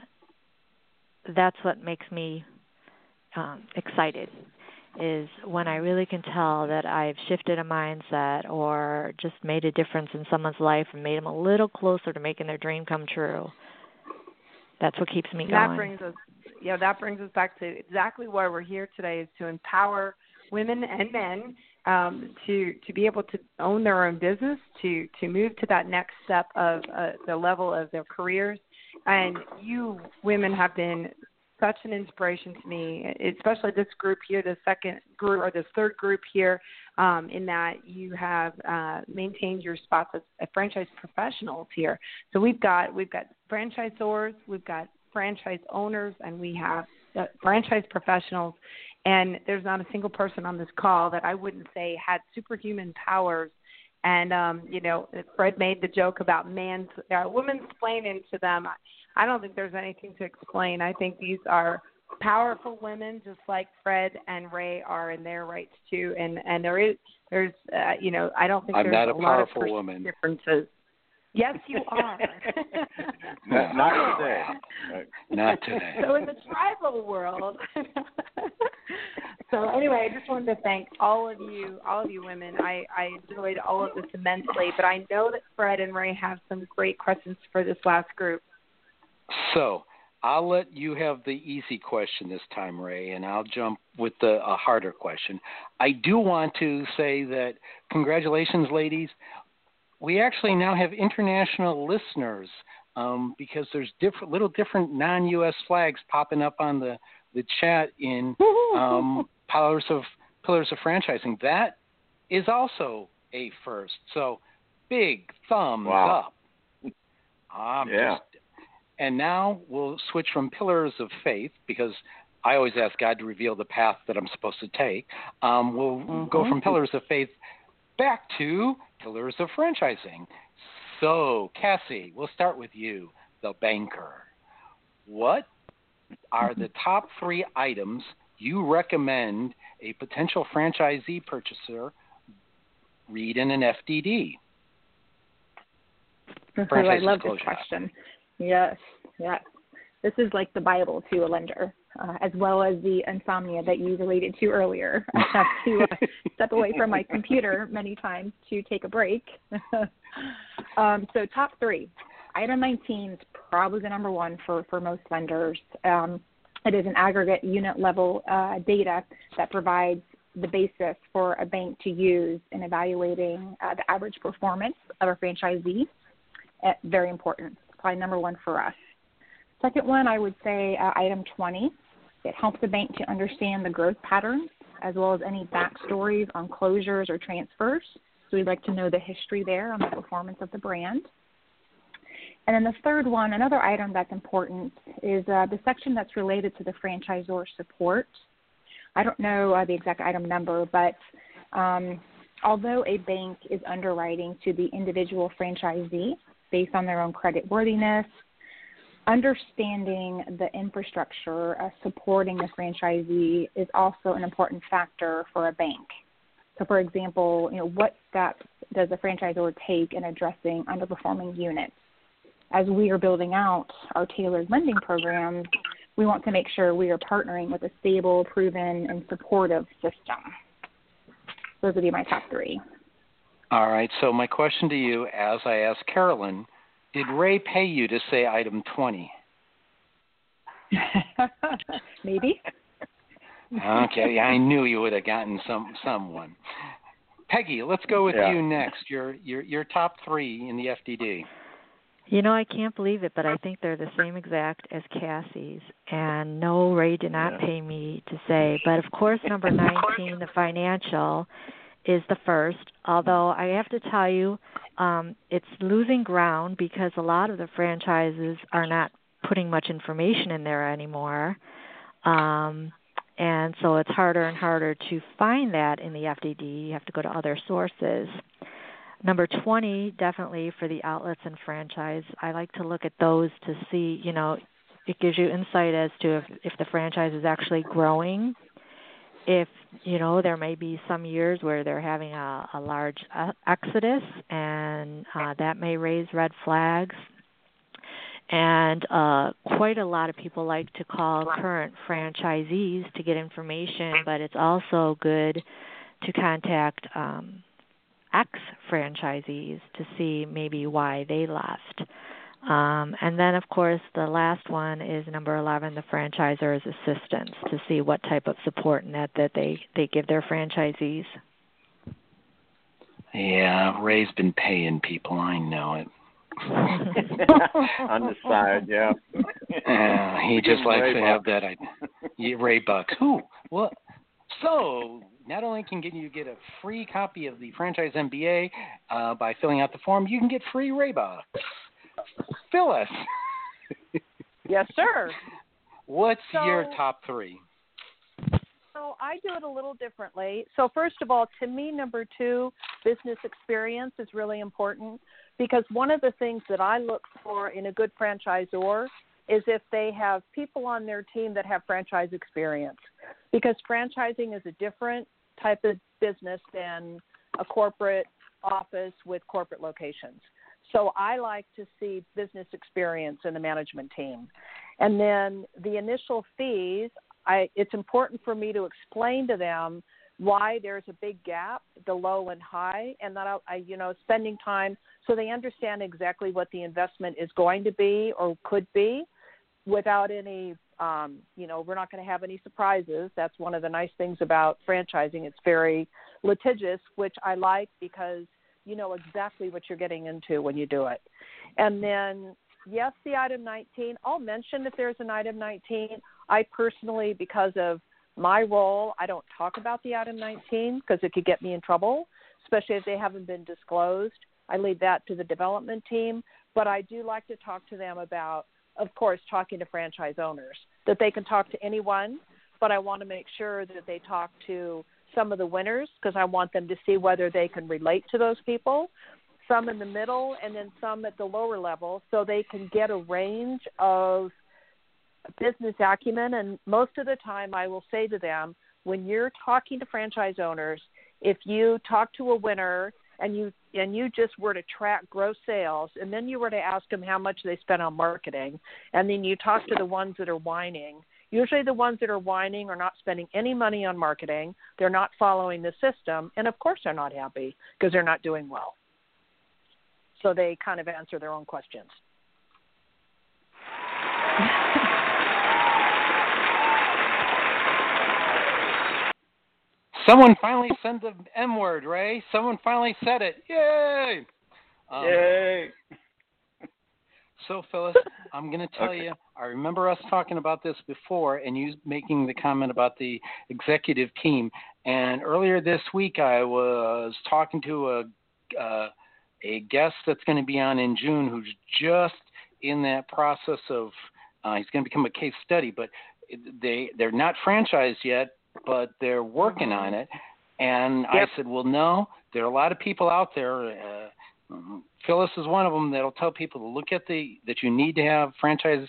S14: that's what makes me um, excited is when I really can tell that I've shifted a mindset or just made a difference in someone's life and made them a little closer to making their dream come true. That's what keeps me
S3: And
S14: going.
S3: That brings us, know, that brings us back to exactly why we're here today is to empower women and men um, to to be able to own their own business, to to move to that next step of uh, the level of their careers. And you women have been such an inspiration to me, especially this group here, the second group or this third group here, um, in that you have uh, maintained your spots as, franchise professionals here. So we've got we've got franchisors, we've got franchise owners, and we have uh, franchise professionals. And there's not a single person on this call that I wouldn't say had superhuman powers. And um, you know, Fred made the joke about man's uh, women's explaining to them. I I don't think there's anything to explain. I think these are powerful women, just like Fred and Ray are in their rights too. And and there is there's uh, you know I don't think
S1: I'm
S3: there's
S1: a
S3: a lot of
S1: woman.
S3: differences. Yes, you are.
S2: Not, not today. Right.
S1: Not today.
S3: so in the tribal world. so anyway, I just wanted to thank all of you, all of you women. I I enjoyed all of this immensely, but I know that Fred and Ray have some great questions for this last group.
S1: So I'll let you have the easy question this time, Ray, and I'll jump with the a harder question. I do want to say that congratulations, ladies. We actually now have international listeners um, because there's different little different non-U.S. flags popping up on the the chat in um, pillars of pillars of franchising. That is also a first. So big thumbs
S2: Wow.
S1: up. I'm
S2: Yeah.
S1: just and now we'll switch from pillars of faith because I always ask God to reveal the path that I'm supposed to take. Um, we'll go from pillars of faith back to pillars of franchising. So, Cassie, we'll start with you, the banker. What are the top three items you recommend a potential franchisee purchaser read in an FDD?
S13: I love this question. Yes, yes. This is like the Bible to a lender, uh, as well as the insomnia that you related to earlier. I have to uh, step away from my computer many times to take a break. um, so, top three. Item 19 is probably the number one for, for most lenders. Um, it is an aggregate unit level uh, data that provides the basis for a bank to use in evaluating uh, the average performance of a franchisee. Uh, very important. Probably number one for us. Second one, I would say uh, item 20. It helps the bank to understand the growth patterns as well as any backstories on closures or transfers. So we'd like to know the history there on the performance of the brand. And then the third one, another item that's important, is uh, the section that's related to the franchisor support. I don't know uh, the exact item number, but um, although a bank is underwriting to the individual franchisee based on their own credit worthiness, understanding the infrastructure uh, supporting the franchisee is also an important factor for a bank. So, for example, you know, what steps does the franchisor take in addressing underperforming units? As we are building out our tailored lending programs, we want to make sure we are partnering with a stable, proven, and supportive system. Those would be my top three.
S1: All right. So my question to you, as I asked Carolyn, did Ray pay you to say item 20?
S13: Maybe.
S1: Okay, I knew you would have gotten some someone. Peggy, let's go with
S2: Yeah.
S1: you next. Your your your top three in the FDD.
S14: You know, I can't believe it, but I think they're the same exact as Cassie's. And no, Ray did not pay me to say. But of course, number 19, the financial, is the first. Although I have to tell you, um, it's losing ground because a lot of the franchises are not putting much information in there anymore. Um, and so it's harder and harder to find that in the FDD. You have to go to other sources. Number 20, definitely for the outlets and franchise. I like to look at those to see, you know, it gives you insight as to if, if the franchise is actually growing. If, you know, there may be some years where they're having a, a large uh, exodus, and uh, that may raise red flags. And uh, quite a lot of people like to call current franchisees to get information, but it's also good to contact um, ex franchisees to see maybe why they left. Um, and then, of course, the last one is number 11, the franchisor's assistance, to see what type of support net that they, they give their franchisees.
S1: Yeah, Ray's been paying people. I know it.
S2: On the side, yeah.
S1: Uh, he just likes
S2: Ray
S1: to
S2: bucks.
S1: have that. I, yeah, Ray Buck. Who? What? So not only can you get a free copy of the franchise MBA uh, by filling out the form, you can get free Ray Bucks. Phyllis,
S11: Yes, sir.
S1: what's your top three?
S11: So I do it a little differently. So first of all, to me, number two, business experience is really important because one of the things that I look for in a good franchisor is if they have people on their team that have franchise experience, because franchising is a different type of business than a corporate office with corporate locations. So I like to see business experience in the management team. And then the initial fees, I, it's important for me to explain to them why there's a big gap, the low and high, and that I, I, you know, spending time so they understand exactly what the investment is going to be or could be. without any um, you know, we're not going to have any surprises. That's one of the nice things about franchising. It's very litigious, which I like because you know exactly what you're getting into when you do it. And then, yes, the item 19. I'll mention if there's an item 19. I personally, because of my role, I don't talk about the item 19 because it could get me in trouble, especially if they haven't been disclosed. I leave that to the development team, but I do like to talk to them about of course, talking to franchise owners, that they can talk to anyone, but I want to make sure that they talk to some of the winners because I want them to see whether they can relate to those people, some in the middle, and then some at the lower level so they can get a range of business acumen. And most of the time, I will say to them, when you're talking to franchise owners, if you talk to a winner and you and you just were to track gross sales and then you were to ask them how much they spent on marketing and then you talk to the ones that are whining usually the ones that are whining are not spending any money on marketing they're not following the system and of course they're not happy because they're not doing well so they kind of answer their own questions
S1: Someone finally said the M word, Ray. Someone finally said it. Yay!
S2: Um, Yay!
S1: So, Phyllis, I'm going to tell okay. you, I remember us talking about this before and you making the comment about the executive team. And earlier this week, I was talking to a, uh, a guest that's going to be on in June who's just in that process of, uh, he's going to become a case study, but they, they're not franchised yet, but they're working on it. And yep. I said, well, no, there are a lot of people out there. Uh, Phyllis is one of them that'll tell people to look at the that you need to have franchise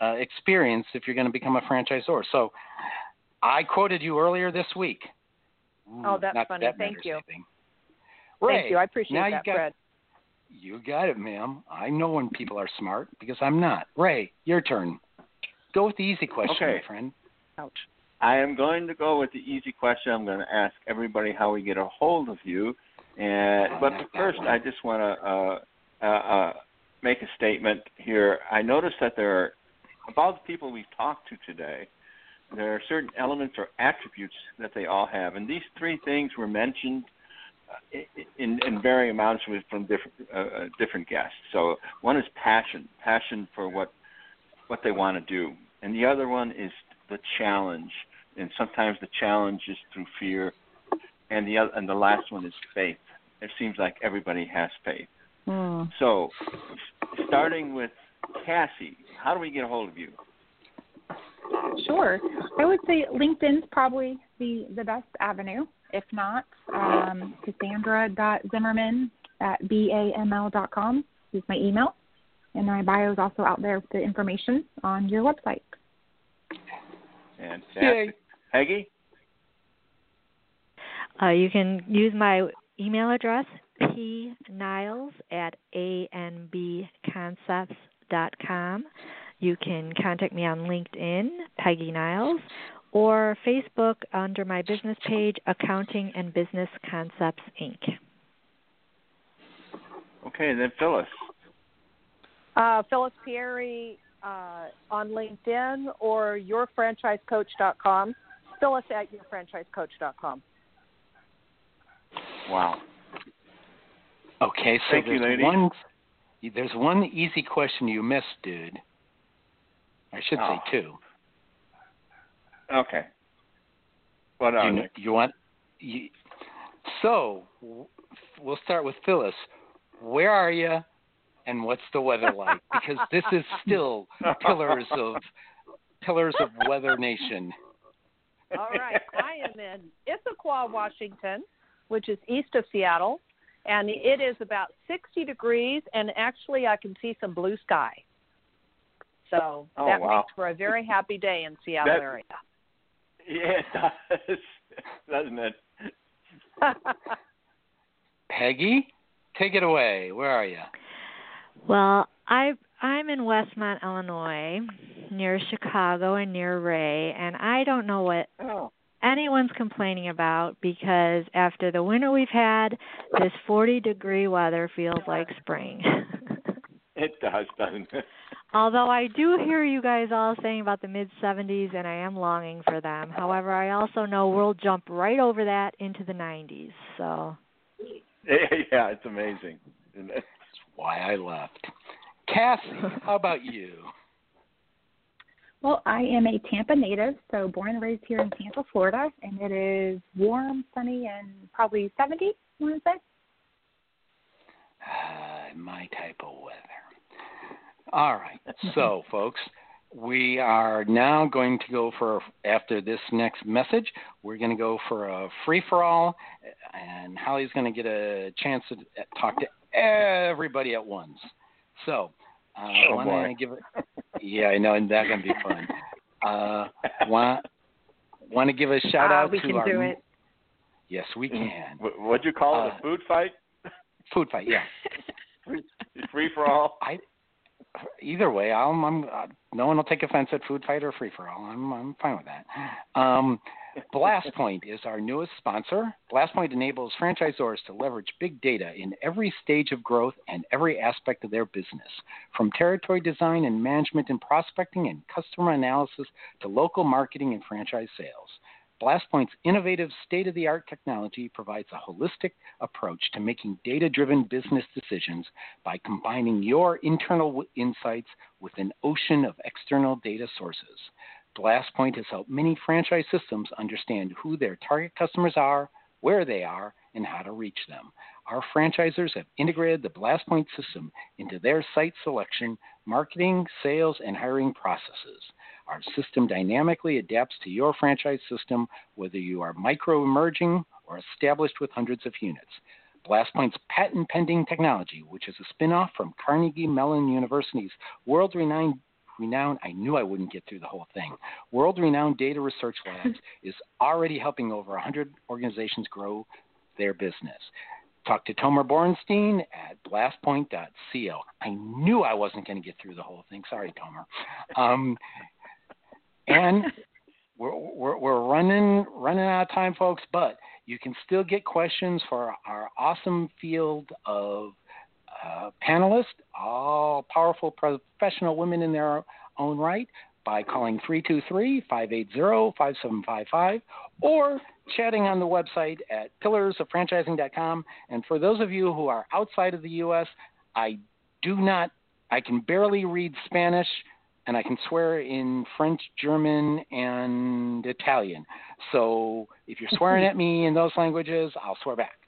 S1: uh, experience if you're going to become a franchisor. So I quoted you earlier this week.
S11: oh, that's funny.
S1: That
S11: Thank you.
S1: Ray,
S11: Thank you. I appreciate
S1: now
S11: that,
S1: you got,
S11: Fred.
S1: You got it, ma'am. I know when people are smart because I'm not. Ray, your turn. Go with the easy question,
S2: okay.
S1: my friend.
S11: Ouch.
S2: I am going to go with the easy question. I'm going to ask everybody how we get a hold of you. And but first, I just want to uh, uh, uh, make a statement here. I noticed that there are about the people we've talked to today. There are certain elements or attributes that they all have, and these three things were mentioned uh, in, in varying amounts from different uh, uh, different guests. So one is passion, passion for what what they want to do, and the other one is the challenge, and sometimes the challenge is through fear, and the other, and the last one is faith. It seems like everybody has faith.
S11: Mm.
S2: So, starting with Cassie, how do we get a hold of you?
S13: Sure. I would say LinkedIn's probably the, the best avenue. If not, um, Cassandra.Zimmerman at BAML.com is my email. And my bio is also out there with the information on your website.
S2: Fantastic. Yay. Peggy?
S14: Uh, you can use my email address, pniles at anbconcepts.com. You can contact me on LinkedIn, Peggy Niles, or Facebook under my business page, Accounting and Business Concepts, Inc.
S2: Okay, and then Phyllis.
S11: Uh, Phyllis Pieri uh, on LinkedIn or yourfranchisecoach.com. Phyllis at yourfranchisecoach.com.
S2: Wow.
S1: Okay, so
S2: Thank
S1: there's
S2: you, lady.
S1: one there's one easy question you missed, dude. I should
S2: oh.
S1: say two.
S2: Okay. What uh, are
S1: you, you want? You, so we'll start with Phyllis. Where are you? and what's the weather like? Because this is still pillars of pillars of weather nation.
S11: All right, I am in Issaquah, Washington, which is east of Seattle, and it is about 60 degrees, and actually I can see some blue sky. So
S2: oh,
S11: that
S2: wow.
S11: makes for a very happy day in Seattle
S2: that,
S11: area.
S2: Yeah, it does, doesn't it?
S1: Peggy, take it away. Where are you?
S14: Well, I I'm in Westmont, Illinois, near Chicago and near Ray, and I don't know what
S2: oh.
S14: Anyone's complaining about because after the winter we've had, this 40 degree weather feels like spring.
S2: it does, doesn't it?
S14: Although I do hear you guys all saying about the mid 70s, and I am longing for them. However, I also know we'll jump right over that into the 90s. So.
S2: yeah, it's amazing.
S1: And That's why I left. Cassie, how about you?
S13: Well, I am a Tampa native, so born and raised here in Tampa, Florida, and it is warm, sunny, and probably 70, I want to say.
S1: Uh, my type of weather. All right. So, folks, we are now going to go for, after this next message, we're going to go for a free for all, and Holly's going to get a chance to talk to everybody at once. So, uh,
S2: oh,
S1: want to give it, yeah, I know, and that's going to be fun. Uh, want, want to give a shout
S3: uh,
S1: out
S3: we
S1: to
S3: can
S1: our.
S3: do it.
S1: Yes, we can.
S2: What'd you call it?
S1: Uh,
S2: A food fight?
S1: Food fight, yeah.
S2: free, free for all.
S1: I either way, I'm, I'm uh, no one will take offense at food fight or free for all. I'm I'm fine with that. Um, BlastPoint is our newest sponsor. BlastPoint enables franchisors to leverage big data in every stage of growth and every aspect of their business, from territory design and management and prospecting and customer analysis to local marketing and franchise sales. BlastPoint's innovative state of the art technology provides a holistic approach to making data driven business decisions by combining your internal insights with an ocean of external data sources. BlastPoint has helped many franchise systems understand who their target customers are, where they are, and how to reach them. Our franchisors have integrated the BlastPoint system into their site selection, marketing, sales, and hiring processes. Our system dynamically adapts to your franchise system, whether you are micro emerging or established with hundreds of units. BlastPoint's patent pending technology, which is a spin off from Carnegie Mellon University's world renowned renowned, I knew I wouldn't get through the whole thing. World renowned data research labs is already helping over 100 organizations grow their business. Talk to Tomer Borenstein at blastpoint.co. I knew I wasn't going to get through the whole thing. Sorry, Tomer. Um, and we're, we're, we're running running out of time, folks. But you can still get questions for our awesome field of uh, panelists, all powerful professional women in their own right, by calling 323 580 5755 or chatting on the website at pillarsoffranchising.com. And for those of you who are outside of the U.S., I do not, I can barely read Spanish and I can swear in French, German, and Italian. So if you're swearing at me in those languages, I'll swear back.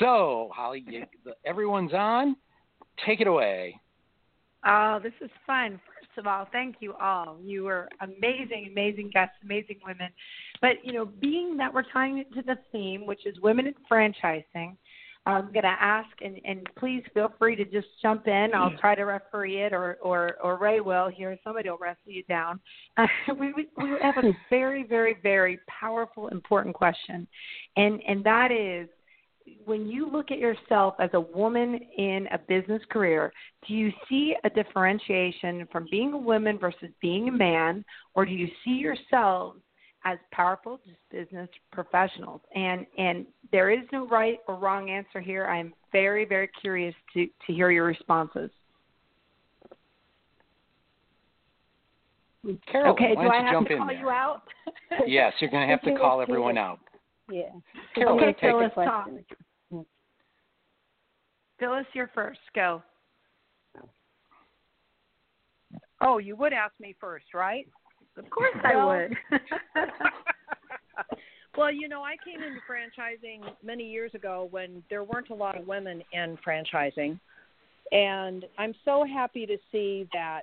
S1: So, Holly, you, everyone's on. Take it away.
S3: Oh, this is fun. First of all, thank you all. You were amazing, amazing guests, amazing women. But, you know, being that we're tying it to the theme, which is women in franchising, I'm going to ask, and, and please feel free to just jump in. I'll try to referee it, or, or, or Ray will here. Somebody will wrestle you down. Uh, we, we, we have a very, very, very powerful, important question, and, and that is when you look at yourself as a woman in a business career, do you see a differentiation from being a woman versus being a man, or do you see yourselves as powerful business professionals? And and there is no right or wrong answer here. I am very very curious to to hear your responses.
S1: Carol,
S3: okay,
S1: why
S3: do
S1: don't
S3: I have
S1: jump
S3: to call
S1: there?
S3: you out?
S1: yes, you're going to have to call everyone out.
S6: Yeah.
S1: Carol,
S3: okay,
S1: take it.
S3: Phyllis, talk. Phyllis, you're first. Go.
S15: Oh, you would ask me first, right?
S3: Of course I would.
S15: Well, you know, I came into franchising many years ago when there weren't a lot of women in franchising. And I'm so happy to see that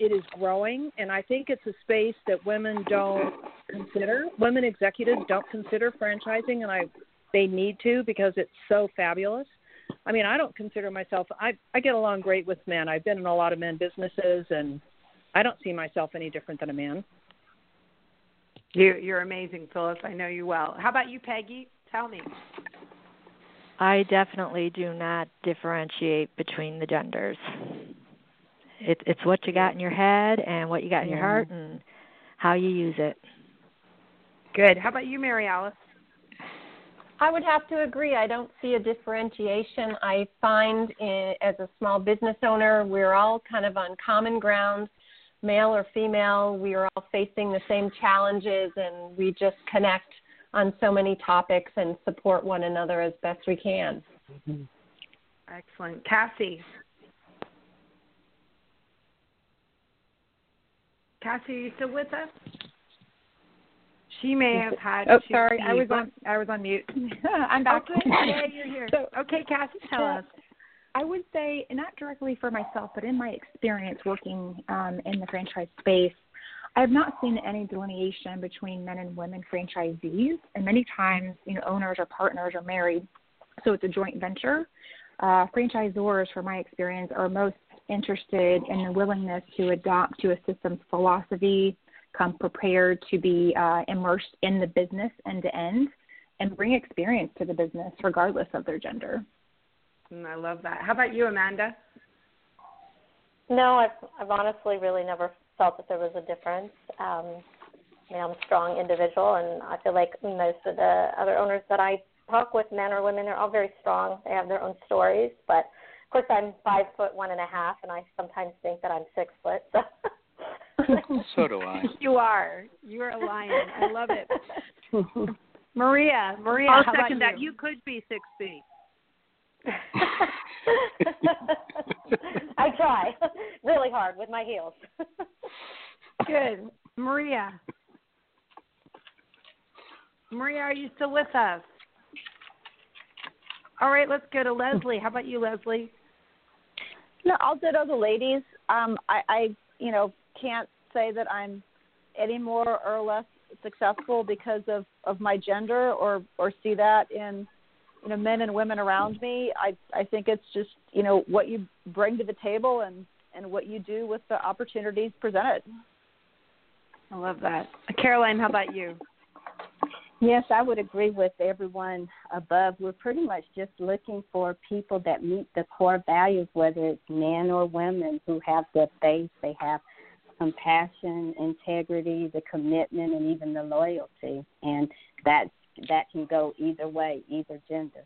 S15: it is growing. And I think it's a space that women don't consider. Women executives don't consider franchising, and I they need to because it's so fabulous. I mean, I don't consider myself. I I get along great with men. I've been in a lot of men businesses, and I don't see myself any different than a man.
S3: You, you're amazing, Phyllis. I know you well. How about you, Peggy? Tell me.
S14: I definitely do not differentiate between the genders. It, it's what you got in your head and what you got in your heart and how you use it.
S3: Good. How about you, Mary Alice?
S12: I would have to agree. I don't see a differentiation. I find in, as a small business owner, we're all kind of on common ground, male or female. We are all facing the same challenges, and we just connect on so many topics and support one another as best we can. Mm-hmm.
S3: Excellent. Cassie. Cassie, are you still with us? She may have had.
S13: Oh, sorry, I was on. I was on mute. I'm back.
S3: Okay, yeah, you're here.
S13: So,
S3: okay, Cassie, tell us.
S13: I would say not directly for myself, but in my experience working um, in the franchise space, I have not seen any delineation between men and women franchisees. And many times, you know, owners or partners are married, so it's a joint venture. Uh, franchisors, from my experience, are most interested in the willingness to adopt to a system's philosophy, come prepared to be uh, immersed in the business end to end, and bring experience to the business regardless of their gender.
S3: Mm, I love that. How about you, Amanda?
S10: No, I've I've honestly really never felt that there was a difference. Um, I mean, I'm a strong individual, and I feel like most of the other owners that I talk with, men or women, they're all very strong. They have their own stories, but of course, I'm five foot one and a half, and I sometimes think that I'm six foot. So.
S1: so do I.
S3: You are. You're a lion. I love it. Maria, Maria,
S15: I'll
S3: how
S15: second
S3: about
S15: that.
S3: you?
S15: You could be six feet.
S10: I try really hard with my heels.
S3: Good. Maria. Maria, are you still with us? All right, let's go to Leslie. How about you, Leslie?
S11: No, I'll ditto the ladies. Um, I, I, you know, can't say that I'm any more or less successful because of of my gender, or or see that in you know men and women around me. I I think it's just you know what you bring to the table and and what you do with the opportunities presented.
S3: I love that. Caroline, how about you?
S6: Yes, I would agree with everyone above. We're pretty much just looking for people that meet the core values, whether it's men or women who have the faith, they have compassion, integrity, the commitment, and even the loyalty. And that that can go either way, either gender.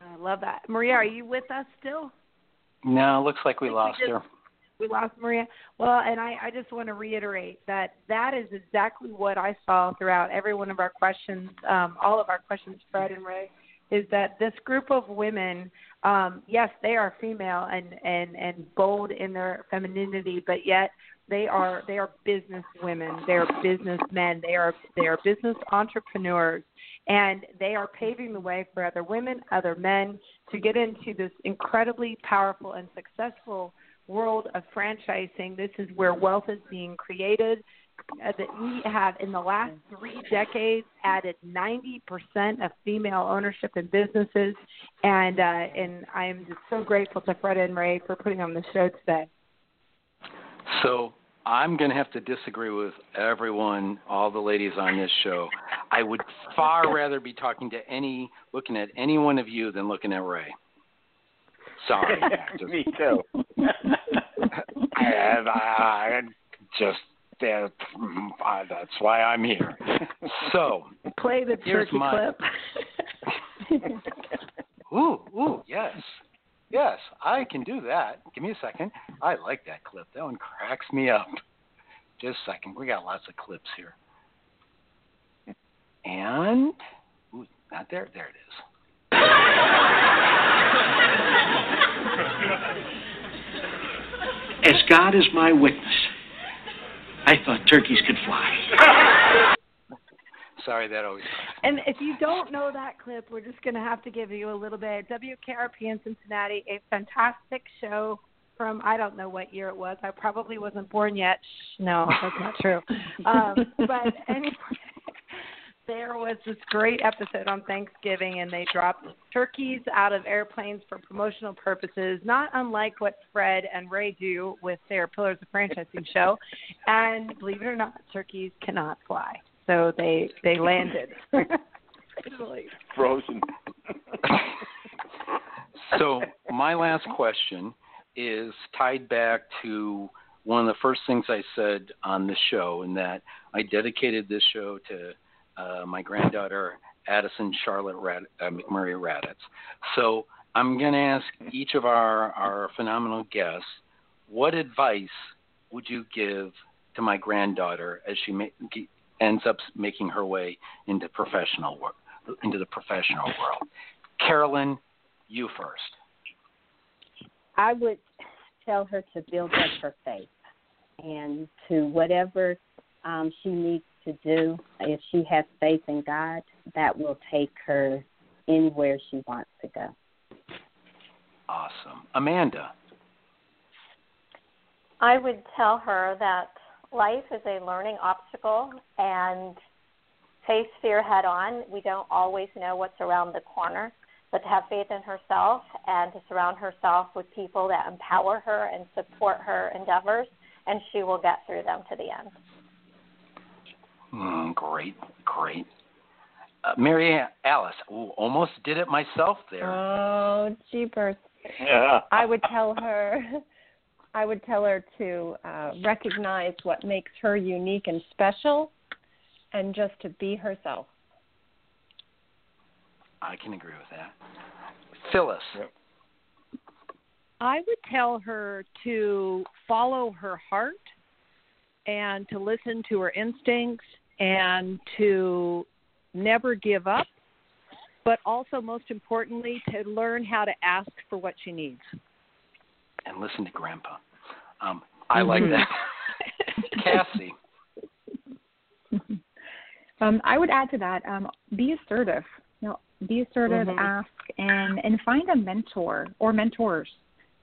S3: I love that. Maria, are you with us still?
S1: No, looks like we
S3: think we
S1: lost
S3: just-
S1: her.
S3: We lost Maria. Well, and I, I just want to reiterate that that is exactly what I saw throughout every one of our questions, um, all of our questions, Fred and Ray, is that this group of women, um, yes, they are female and, and, and bold in their femininity, but yet they are they are business women, they are businessmen, they are they are business entrepreneurs, and they are paving the way for other women, other men to get into this incredibly powerful and successful world of franchising. This is where wealth is being created. Uh, that we have in the last three decades added 90% of female ownership in businesses, and uh, and I'm just so grateful to Fred and Ray for putting on the show today.
S1: So I'm going to have to disagree with everyone, all the ladies on this show. I would far rather be talking to any, looking at any one of you than looking at Ray. Sorry. Just-
S2: Me too.
S1: I, I, I just that, uh, that's why I'm here. So
S3: Play the
S1: Here's
S3: turkey
S1: my-
S3: clip.
S1: Ooh, ooh, yes. Yes, I can do that. Give me a second. I like that clip. That one cracks me up. Just a second. We got lots of clips here. And ooh, not there. There it is.
S4: As God is my witness, I thought turkeys could fly.
S1: Sorry, that always.
S3: And if you don't know that clip, we're just going to have to give you a little bit. WKRP in Cincinnati, a fantastic show from I don't know what year it was. I probably wasn't born yet. Shh, no, that's not true. Um, but anyway, there was this great episode on Thanksgiving, and they dropped turkeys out of airplanes for promotional purposes, not unlike what Fred and Ray do with their Pillars of Franchising show. And believe it or not, turkeys cannot fly, so they they landed.
S2: Frozen.
S1: So my last question is tied back to one of the first things I said on the show, and that I dedicated this show to uh, my granddaughter Addison Charlotte Rad, uh, McMurray Raddatz. So I'm going to ask each of our, our phenomenal guests, what advice would you give to my granddaughter as she ma- ends up making her way into professional work, into the professional world? Carolyn, you first.
S6: I would tell her to build up her faith and to whatever um, she needs to do, if she has faith in God, that will take her anywhere she wants to go.
S1: Awesome. Amanda.
S10: I would tell her that life is a learning obstacle and face fear head on. We don't always know what's around the corner, but to have faith in herself and to surround herself with people that empower her and support her endeavors, and she will get through them to the end.
S1: Mm, great, great. Uh, Mary Alice, ooh, almost did it myself there.
S12: Oh, jeepers.
S2: Yeah.
S12: I would tell her I would tell her to uh, recognize what makes her unique and special and just to be herself.
S1: I can agree with that. Phyllis.
S2: Yep.
S15: I would tell her to follow her heart and to listen to her instincts and to never give up, but also, most importantly, to learn how to ask for what she needs.
S1: And listen to Grandpa. Um, I like that. Cassie.
S13: Um, I would add to that. Um, be assertive. You know, be assertive.
S15: Mhm.
S13: Ask and and find a mentor or mentors.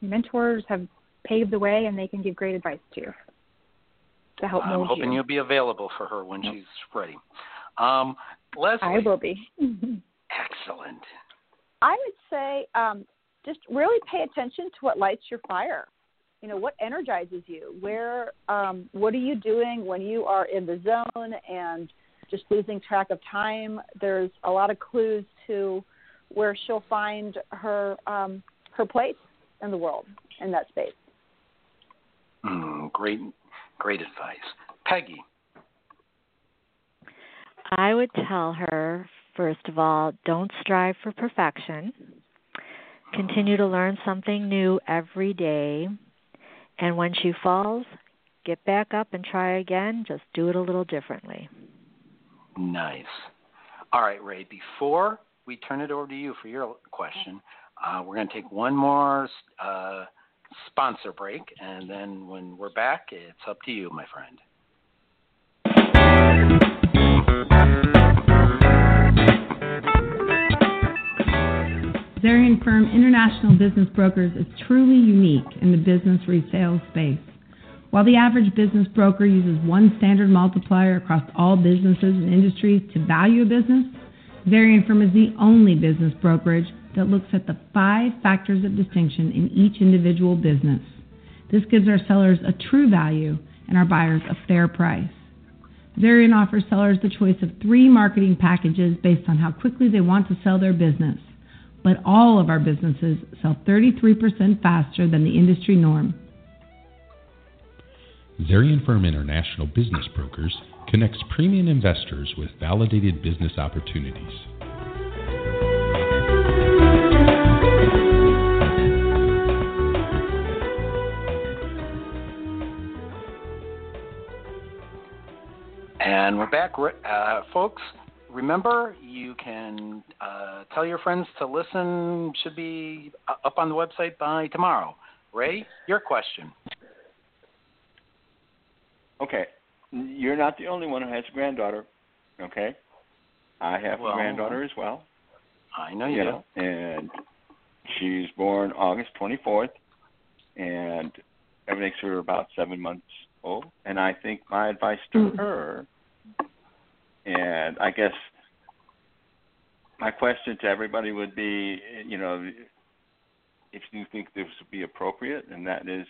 S13: Mentors have paved the way, and they can give great advice to you to help
S1: I'm
S13: mold
S1: hoping
S13: you.
S1: will be available for her when she's ready. Um, Leslie.
S13: I will be.
S1: Excellent.
S11: I would say um, just really pay attention to what lights your fire. You know, what energizes you? Where, um, what are you doing when you are in the zone and just losing track of time? There's a lot of clues to where she'll find her um, her place in the world in that space.
S1: Mm, great, great advice. Peggy.
S14: I would tell her, first of all, don't strive for perfection. Continue to learn something new every day. And when she falls, get back up and try again. Just do it a little differently.
S1: Nice. All right, Ray. Before we turn it over to you for your question, uh, we're going to take one more uh, sponsor break, and then when we're back, it's up to you, my friend.
S16: Zarian Firm International Business Brokers is truly unique in the business resale space. While the average business broker uses one standard multiplier across all businesses and industries to value a business, Zarian Firm is the only business brokerage that looks at the five factors of distinction in each individual business. This gives our sellers a true value and our buyers a fair price. Zarian offers sellers the choice of three marketing packages based on how quickly they want to sell their business. But all of our businesses sell 33% faster than the industry norm.
S17: Zarian Firm International Business Brokers connects premium investors with validated business opportunities.
S1: And we're back, uh, folks. Remember, you can uh, tell your friends to listen. Should be uh, up on the website by tomorrow. Ray, your question.
S2: Okay, you're not the only one who has a granddaughter. Okay, I have
S1: Well,
S2: a granddaughter as well.
S1: I know you,
S2: know, and she's born August 24th, and that makes her about seven months old. And I think my advice to hmm. her, and I guess my question to everybody would be, you know, if you think this would be appropriate, and that is,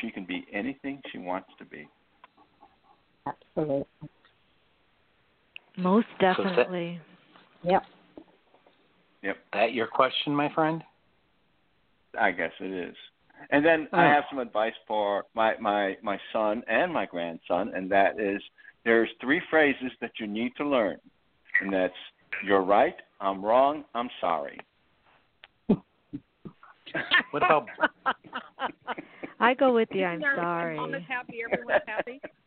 S2: she can be anything she wants to be.
S6: Absolutely.
S14: Most
S1: So that-
S14: definitely.
S6: Yep.
S2: Yep.
S1: That your question, my friend?
S2: I guess it is. And then I
S1: Oh.
S2: have some advice for my, my, my son and my grandson, and that is there's three phrases that you need to learn, and that's You're right. I'm wrong. I'm sorry.
S1: What about?
S14: I go with you. I'm sorry.
S15: Mom is happy. Everyone's happy.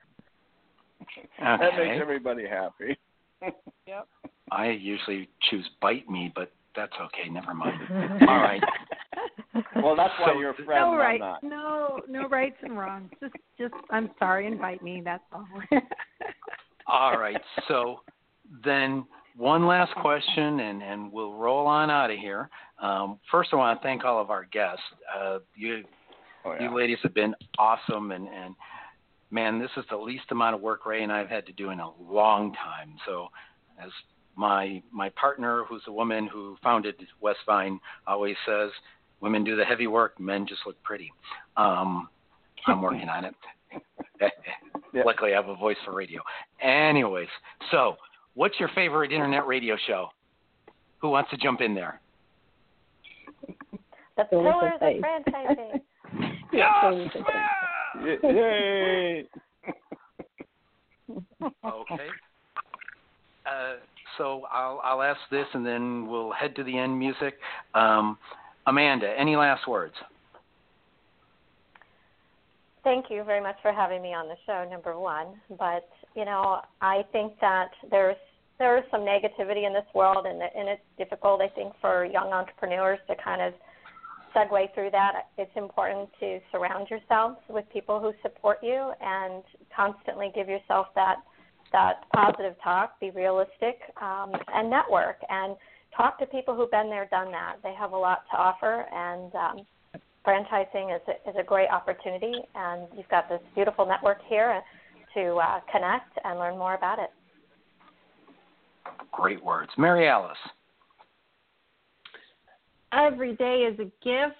S2: That makes everybody happy.
S15: Yep.
S1: I usually choose bite me, but that's okay. Never mind. All right.
S2: Well, that's why
S1: So-
S2: you're a friend.
S3: no
S2: and I'm
S3: right,
S2: not.
S3: no, no rights and wrongs. Just, just, I'm sorry. Invite me. That's all.
S1: All right. So then one last question, and, and we'll roll on out of here. Um, first, I want to thank all of our guests. Uh, you,
S2: Oh, yeah.
S1: you ladies have been awesome, and, and man, this is the least amount of work Ray and I have had to do in a long time. So, as my my partner, who's a woman who founded West Vine, always says, women do the heavy work, men just look pretty. Um, I'm working on it. Luckily, I have a voice for radio. Anyways, so what's your favorite internet radio show? Who wants to jump in there?
S10: The
S6: Go with
S10: pillars
S6: the
S10: of
S6: face.
S10: franchising.
S2: Yay!
S1: Okay. Uh, so I'll I'll ask this, and then we'll head to the end music. Um, Amanda, any last words?
S10: Thank you very much for having me on the show, number one. But you know, I think that there's there is some negativity in this world, and and it's difficult, I think, for young entrepreneurs to kind of segue through that. It's important to surround yourselves with people who support you, and constantly give yourself that that positive talk. Be realistic, um, and network, and talk to people who've been there, done that. They have a lot to offer, and um, franchising is a, is a great opportunity, and you've got this beautiful network here to uh, connect and learn more about it.
S1: Great words, Mary Alice.
S12: Every day is a gift.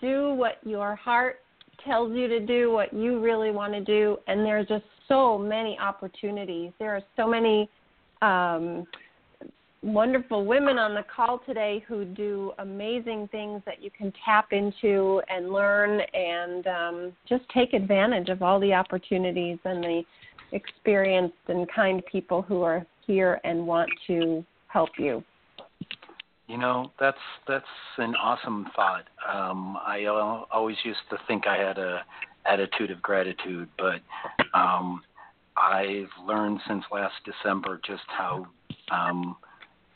S12: Do what your heart tells you to do, what you really want to do, and there's just so many opportunities. There are so many um, wonderful women on the call today who do amazing things that you can tap into and learn and um, just take advantage of all the opportunities and the experienced and kind people who are here and want to help you.
S1: You know, that's that's an awesome thought. Um, I always used to think I had a attitude of gratitude, but um, I've learned since last December just how um,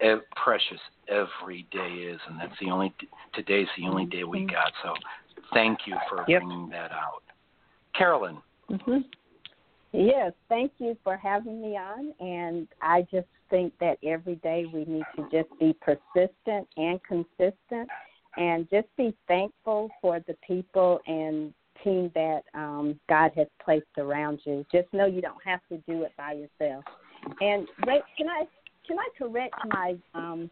S1: e- precious every day is, and that's the only today's the only day we got. So, thank you for
S6: Yep.
S1: bringing that out, Carolyn.
S6: Mm-hmm. Yes, thank you for having me on. And I just think that every day we need to just be persistent and consistent and just be thankful for the people and team that um, God has placed around you. Just know you don't have to do it by yourself. And Ray, can I can I correct my um,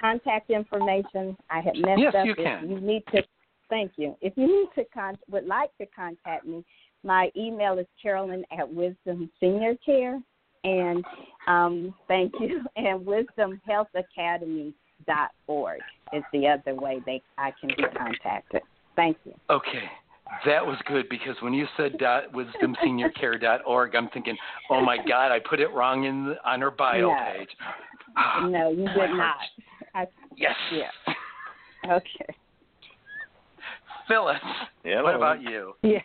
S6: contact information? I had messed
S1: Yes,
S6: up.
S1: you
S6: If
S1: can.
S6: you need to, thank you. If you need to con- would like to contact me, my email is Carolyn at Wisdom Senior Care, and um, thank you. And WisdomHealthAcademy.org is the other way they I can be contacted. Thank you.
S1: Okay. That was good because when you said dot wisdomseniorcare.org, I'm thinking, oh my God, I put it wrong in the, on her bio
S6: No.
S1: page.
S6: no, you did not. I,
S1: Yes.
S6: Yeah. Okay.
S1: Phyllis,
S2: Hello.
S1: what about you?
S15: Yes.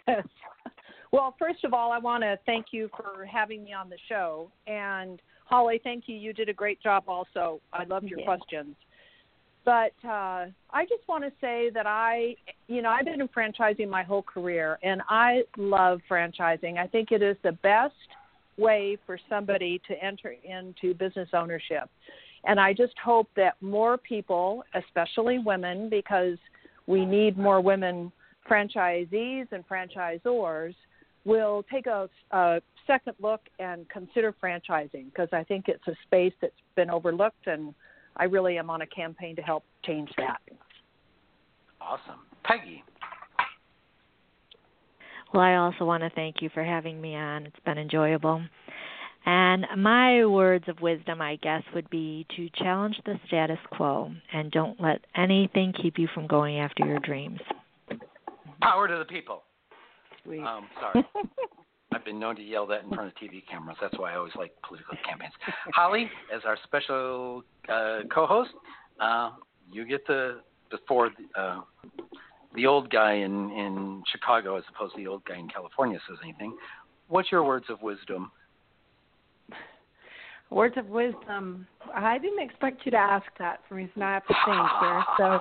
S15: Well, first of all, I want to thank you for having me on the show. And Holly, thank you. You did a great job also. I loved your
S6: Yeah.
S15: questions. But uh, I just want to say that I, you know, I've been in franchising my whole career, and I love franchising. I think it is the best way for somebody to enter into business ownership. And I just hope that more people, especially women, because we need more women franchisees and franchisors, will take a, a second look and consider franchising because I think it's a space that's been overlooked, and I really am on a campaign to help change that.
S1: Awesome. Peggy.
S14: Well, I also want to thank you for having me on. It's been enjoyable. And my words of wisdom, I guess, would be to challenge the status quo and don't let anything keep you from going after your dreams.
S1: Power to the people. Um, sorry. I've been known to yell that in front of TV cameras. That's why I always like political campaigns. Holly, as our special uh, co-host, uh, you get the before the, uh, the old guy in in Chicago, as opposed to the old guy in California, says anything. What's your words of wisdom?
S3: Words of wisdom. I didn't expect you to ask that for me, so now I have to think here. So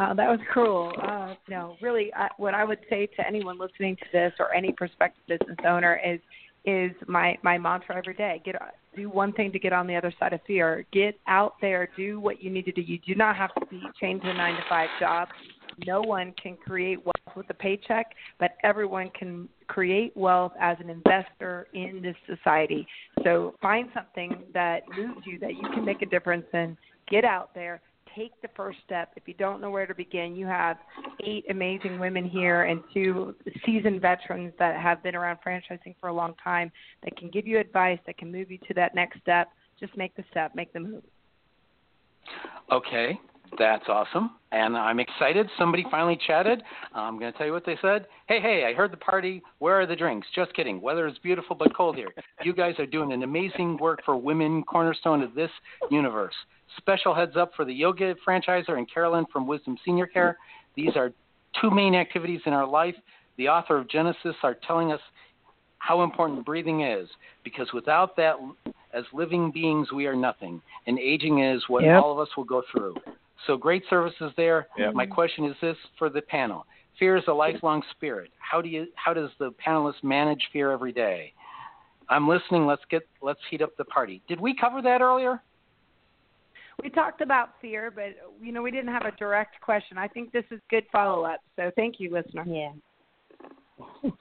S3: uh, that was cruel. Uh, no, really, I, what I would say to anyone listening to this or any prospective business owner is is my my mantra every day. Get do one thing to get on the other side of fear. Get out there, do what you need to do. You do not have to be chained to a nine to five job. No one can create wealth with a paycheck, but everyone can create wealth as an investor in this society. So find something that moves you that you can make a difference in. Get out there, take the first step. If you don't know where to begin, you have eight amazing women here and two seasoned veterans that have been around franchising for a long time that can give you advice, that can move you to that next step. Just make the step, make the move.
S1: Okay, that's awesome. And I'm excited. Somebody finally chatted. I'm going to tell you what they said. Hey, hey, I heard the party. Where are the drinks? Just kidding. Weather is beautiful but cold here. You guys are doing an amazing work for women, cornerstone of this universe. Special heads up for the yoga franchisor and Carolyn from Wisdom Senior Care. These are two main activities in our life. The author of Genesis are telling us how important breathing is because without that, as living beings, we are nothing. And aging is what
S15: Yep.
S1: all of us will go through. So great services there.
S2: Yep.
S1: My question is this for the panel. Fear is a lifelong spirit. How do you how does the panelists manage fear every day? I'm listening. Let's get let's heat up the party. Did we cover that earlier?
S3: We talked about fear, but you know we didn't have a direct question. I think this is good follow up. So thank you, listener.
S6: Yeah.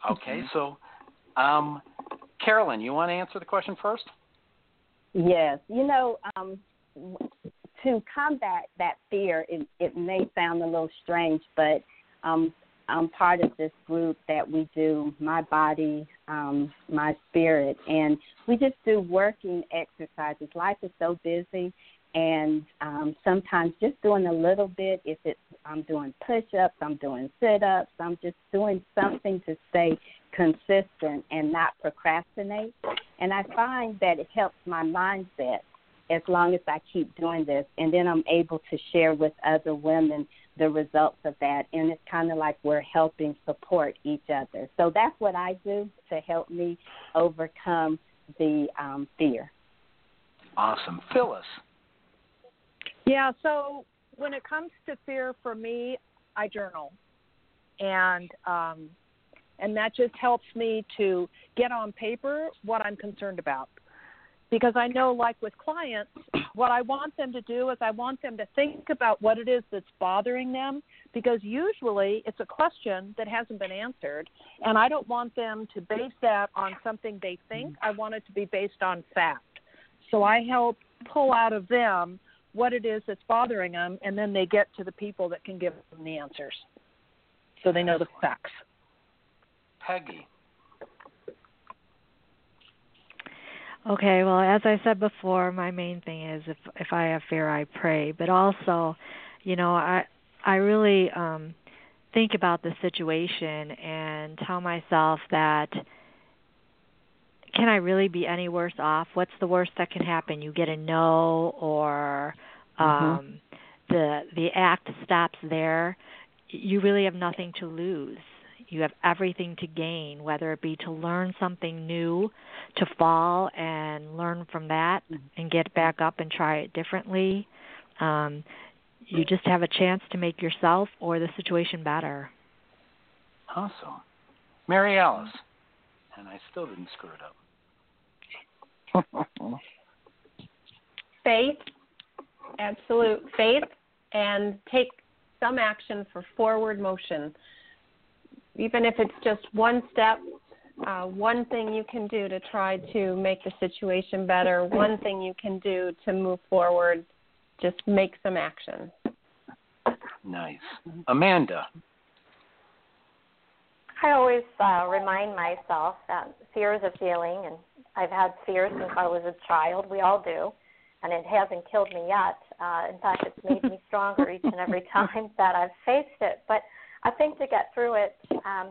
S1: Okay, so um, Carolyn, you want to answer the question first?
S6: Yes, you know, um, w- to combat that fear, it, it may sound a little strange, but um, I'm part of this group that we do my body, um, my spirit, and we just do working exercises. Life is so busy, and um, sometimes just doing a little bit. If it's I'm doing push-ups, I'm doing sit-ups, I'm just doing something to stay consistent and not procrastinate. And I find that it helps my mindset as long as I keep doing this. And then I'm able to share with other women the results of that. And it's kind of like we're helping support each other. So that's what I do to help me overcome the um, fear.
S1: Awesome, Phyllis.
S15: Yeah, so when it comes to fear for me, I journal. And um and that just helps me to get on paper what I'm concerned about. Because I know like with clients, what I want them to do is I want them to think about what it is that's bothering them because usually it's a question that hasn't been answered and I don't want them to base that on something they think. Mm-hmm. I want it to be based on fact. So I help pull out of them what it is that's bothering them, and then they get to the people that can give them the answers. So they know the facts.
S1: Peggy.
S14: Okay, well, as I said before, my main thing is if if I have fear, I pray. But also, you know, I I really um think about the situation and tell myself that can I really be any worse off? What's the worst that can happen? You get a no or um the the act stops there. You really have nothing to lose. You have everything to gain, whether it be to learn something new, to fall and learn from that and get back up and try it differently. Um, you just have a chance to make yourself or the situation better.
S1: Awesome. Mary Alice. And I still didn't screw it up.
S12: faith, absolute faith, and take some action for forward motion. Even if it's just one step, uh, one thing you can do to try to make the situation better, one thing you can do to move forward, just make some action.
S1: Nice. Amanda.
S10: I always uh, remind myself that fear is a feeling, and I've had fear since I was a child. We all do, and it hasn't killed me yet. Uh, in fact, it's made me stronger each and every time that I've faced it. But I think to get through it, um,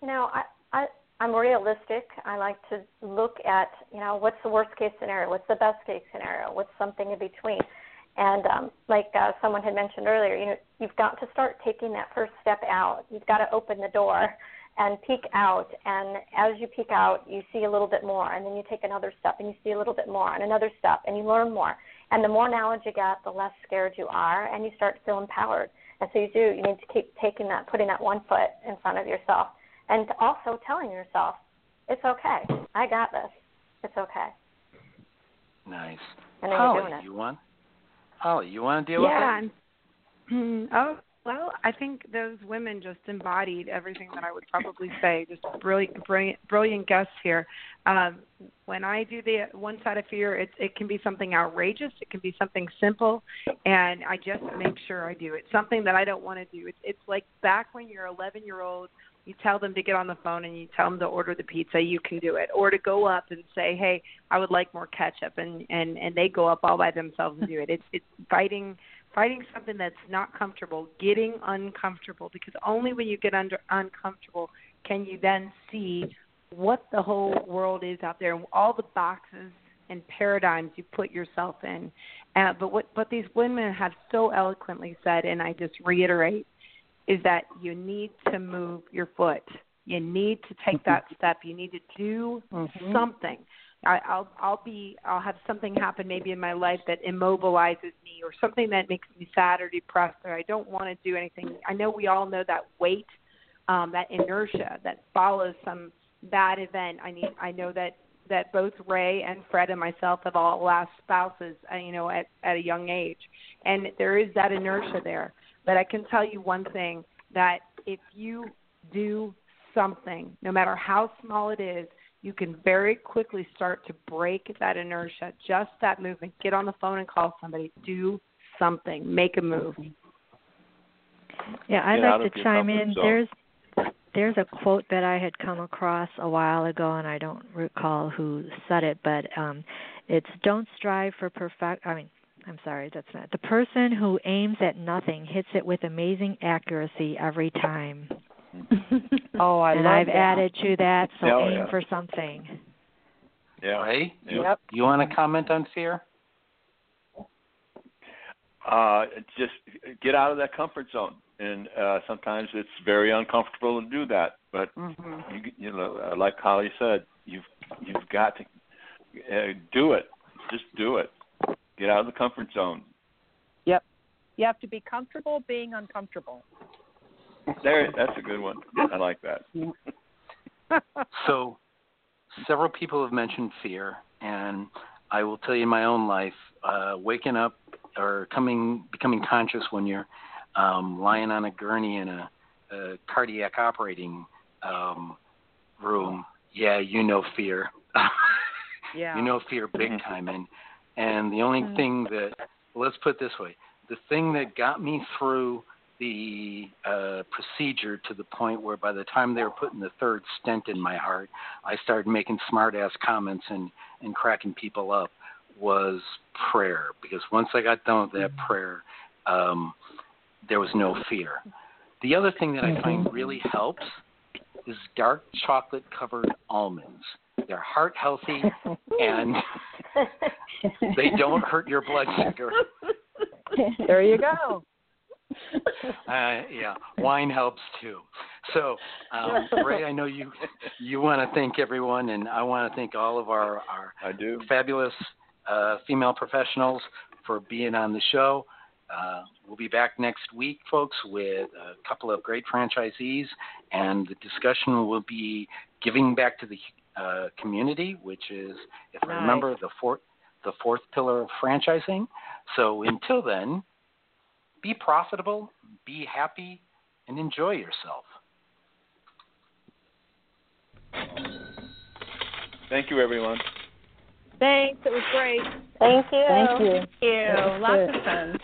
S10: you know, I, I I'm realistic. I like to look at, you know, what's the worst case scenario, what's the best case scenario, what's something in between. And um, like uh, someone had mentioned earlier, you know, you've got to start taking that first step out. You've got to open the door and peek out. And as you peek out, you see a little bit more, and then you take another step, and you see a little bit more, and another step, and you learn more. And the more knowledge you get, the less scared you are, and you start to feel empowered. And so you do. You need to keep taking that, putting that one foot in front of yourself, and also telling yourself, "It's okay. I got this. It's okay."
S1: Nice.
S10: And then
S1: Holly,
S10: you're doing it.
S1: you want? Holly, you want to deal
S3: yeah.
S1: with it?
S3: and- oh well, I think those women just embodied everything that I would probably say. Just brilliant, brilliant, brilliant guests here. Um, when I do the one side of fear, it, it can be something outrageous. It can be something simple, and I just make sure I do it. Something that I don't want to do. It's, it's like back when you're 11 year old you tell them to get on the phone and you tell them to order the pizza you can do it or to go up and say hey i would like more ketchup and and and they go up all by themselves and do it it's it's fighting fighting something that's not comfortable getting uncomfortable because only when you get under uncomfortable can you then see what the whole world is out there and all the boxes and paradigms you put yourself in uh, but what but these women have so eloquently said and i just reiterate is that you need to move your foot. You need to take that step. You need to do
S15: Mhm.
S3: something. I, I'll I'll be I'll have something happen maybe in my life that immobilizes me or something that makes me sad or depressed or I don't want to do anything. I know we all know that weight, um, that inertia that follows some bad event. I need I know that that both Ray and Fred and myself have all lost spouses, uh, you know, at at a young age, and there is that inertia there. But I can tell you one thing that if you do something, no matter how small it is, you can very quickly start to break that inertia, just that movement. Get on the phone and call somebody. Do something. Make a move.
S14: Yeah, I'd like to chime in.
S2: zone.
S14: There's there's a quote that I had come across a while ago, and I don't recall who said it, but um, it's "Don't strive for perfect." I mean, I'm sorry, that's not the person who aims at nothing hits it with amazing accuracy every time.
S15: oh, I
S14: and
S15: love
S14: I've
S15: that.
S14: added to that, so
S2: Oh,
S14: aim
S2: yeah.
S14: for something.
S2: Yeah.
S1: Ray, you,
S15: Yep.
S1: you want to comment on fear?
S2: Uh, just get out of that comfort zone, and uh, sometimes it's very uncomfortable to do that. But
S15: Mhm.
S2: you, you know, uh, like Holly said, you've you've got to uh, do it. Just do it. Get out of the comfort zone.
S15: Yep. You have to be comfortable being uncomfortable.
S2: There, that's a good one. I like that.
S1: So, several people have mentioned fear, and I will tell you in my own life, uh, waking up or coming, becoming conscious when you're um, lying on a gurney in a, a cardiac operating um, room. Yeah, you know fear.
S15: Yeah.
S1: you know fear big time, and and the only thing that let's put it this way, the thing that got me through the uh, procedure to the point where by the time they were putting the third stent in my heart, I started making smart ass comments and, and cracking people up was prayer. Because once I got done with that prayer, um, there was no fear. The other thing that I find really helps is dark chocolate covered almonds. They're heart healthy and they don't hurt your blood sugar.
S15: there you go.
S1: Uh, yeah, wine helps too. So, um, Ray, I know you you want to thank everyone, and I want to thank all of our our
S2: I do.
S1: fabulous uh, female professionals for being on the show. Uh, we'll be back next week, folks, with a couple of great franchisees, and the discussion will be giving back to the uh, community, which is, if I
S15: Nice.
S1: remember, the fourth the fourth pillar of franchising. So until then, be profitable, be happy, and enjoy yourself.
S2: Thank you, everyone.
S15: Thanks. It was great.
S10: Thank you.
S6: Thank you.
S12: Thank you. Lots
S6: good.
S12: of fun.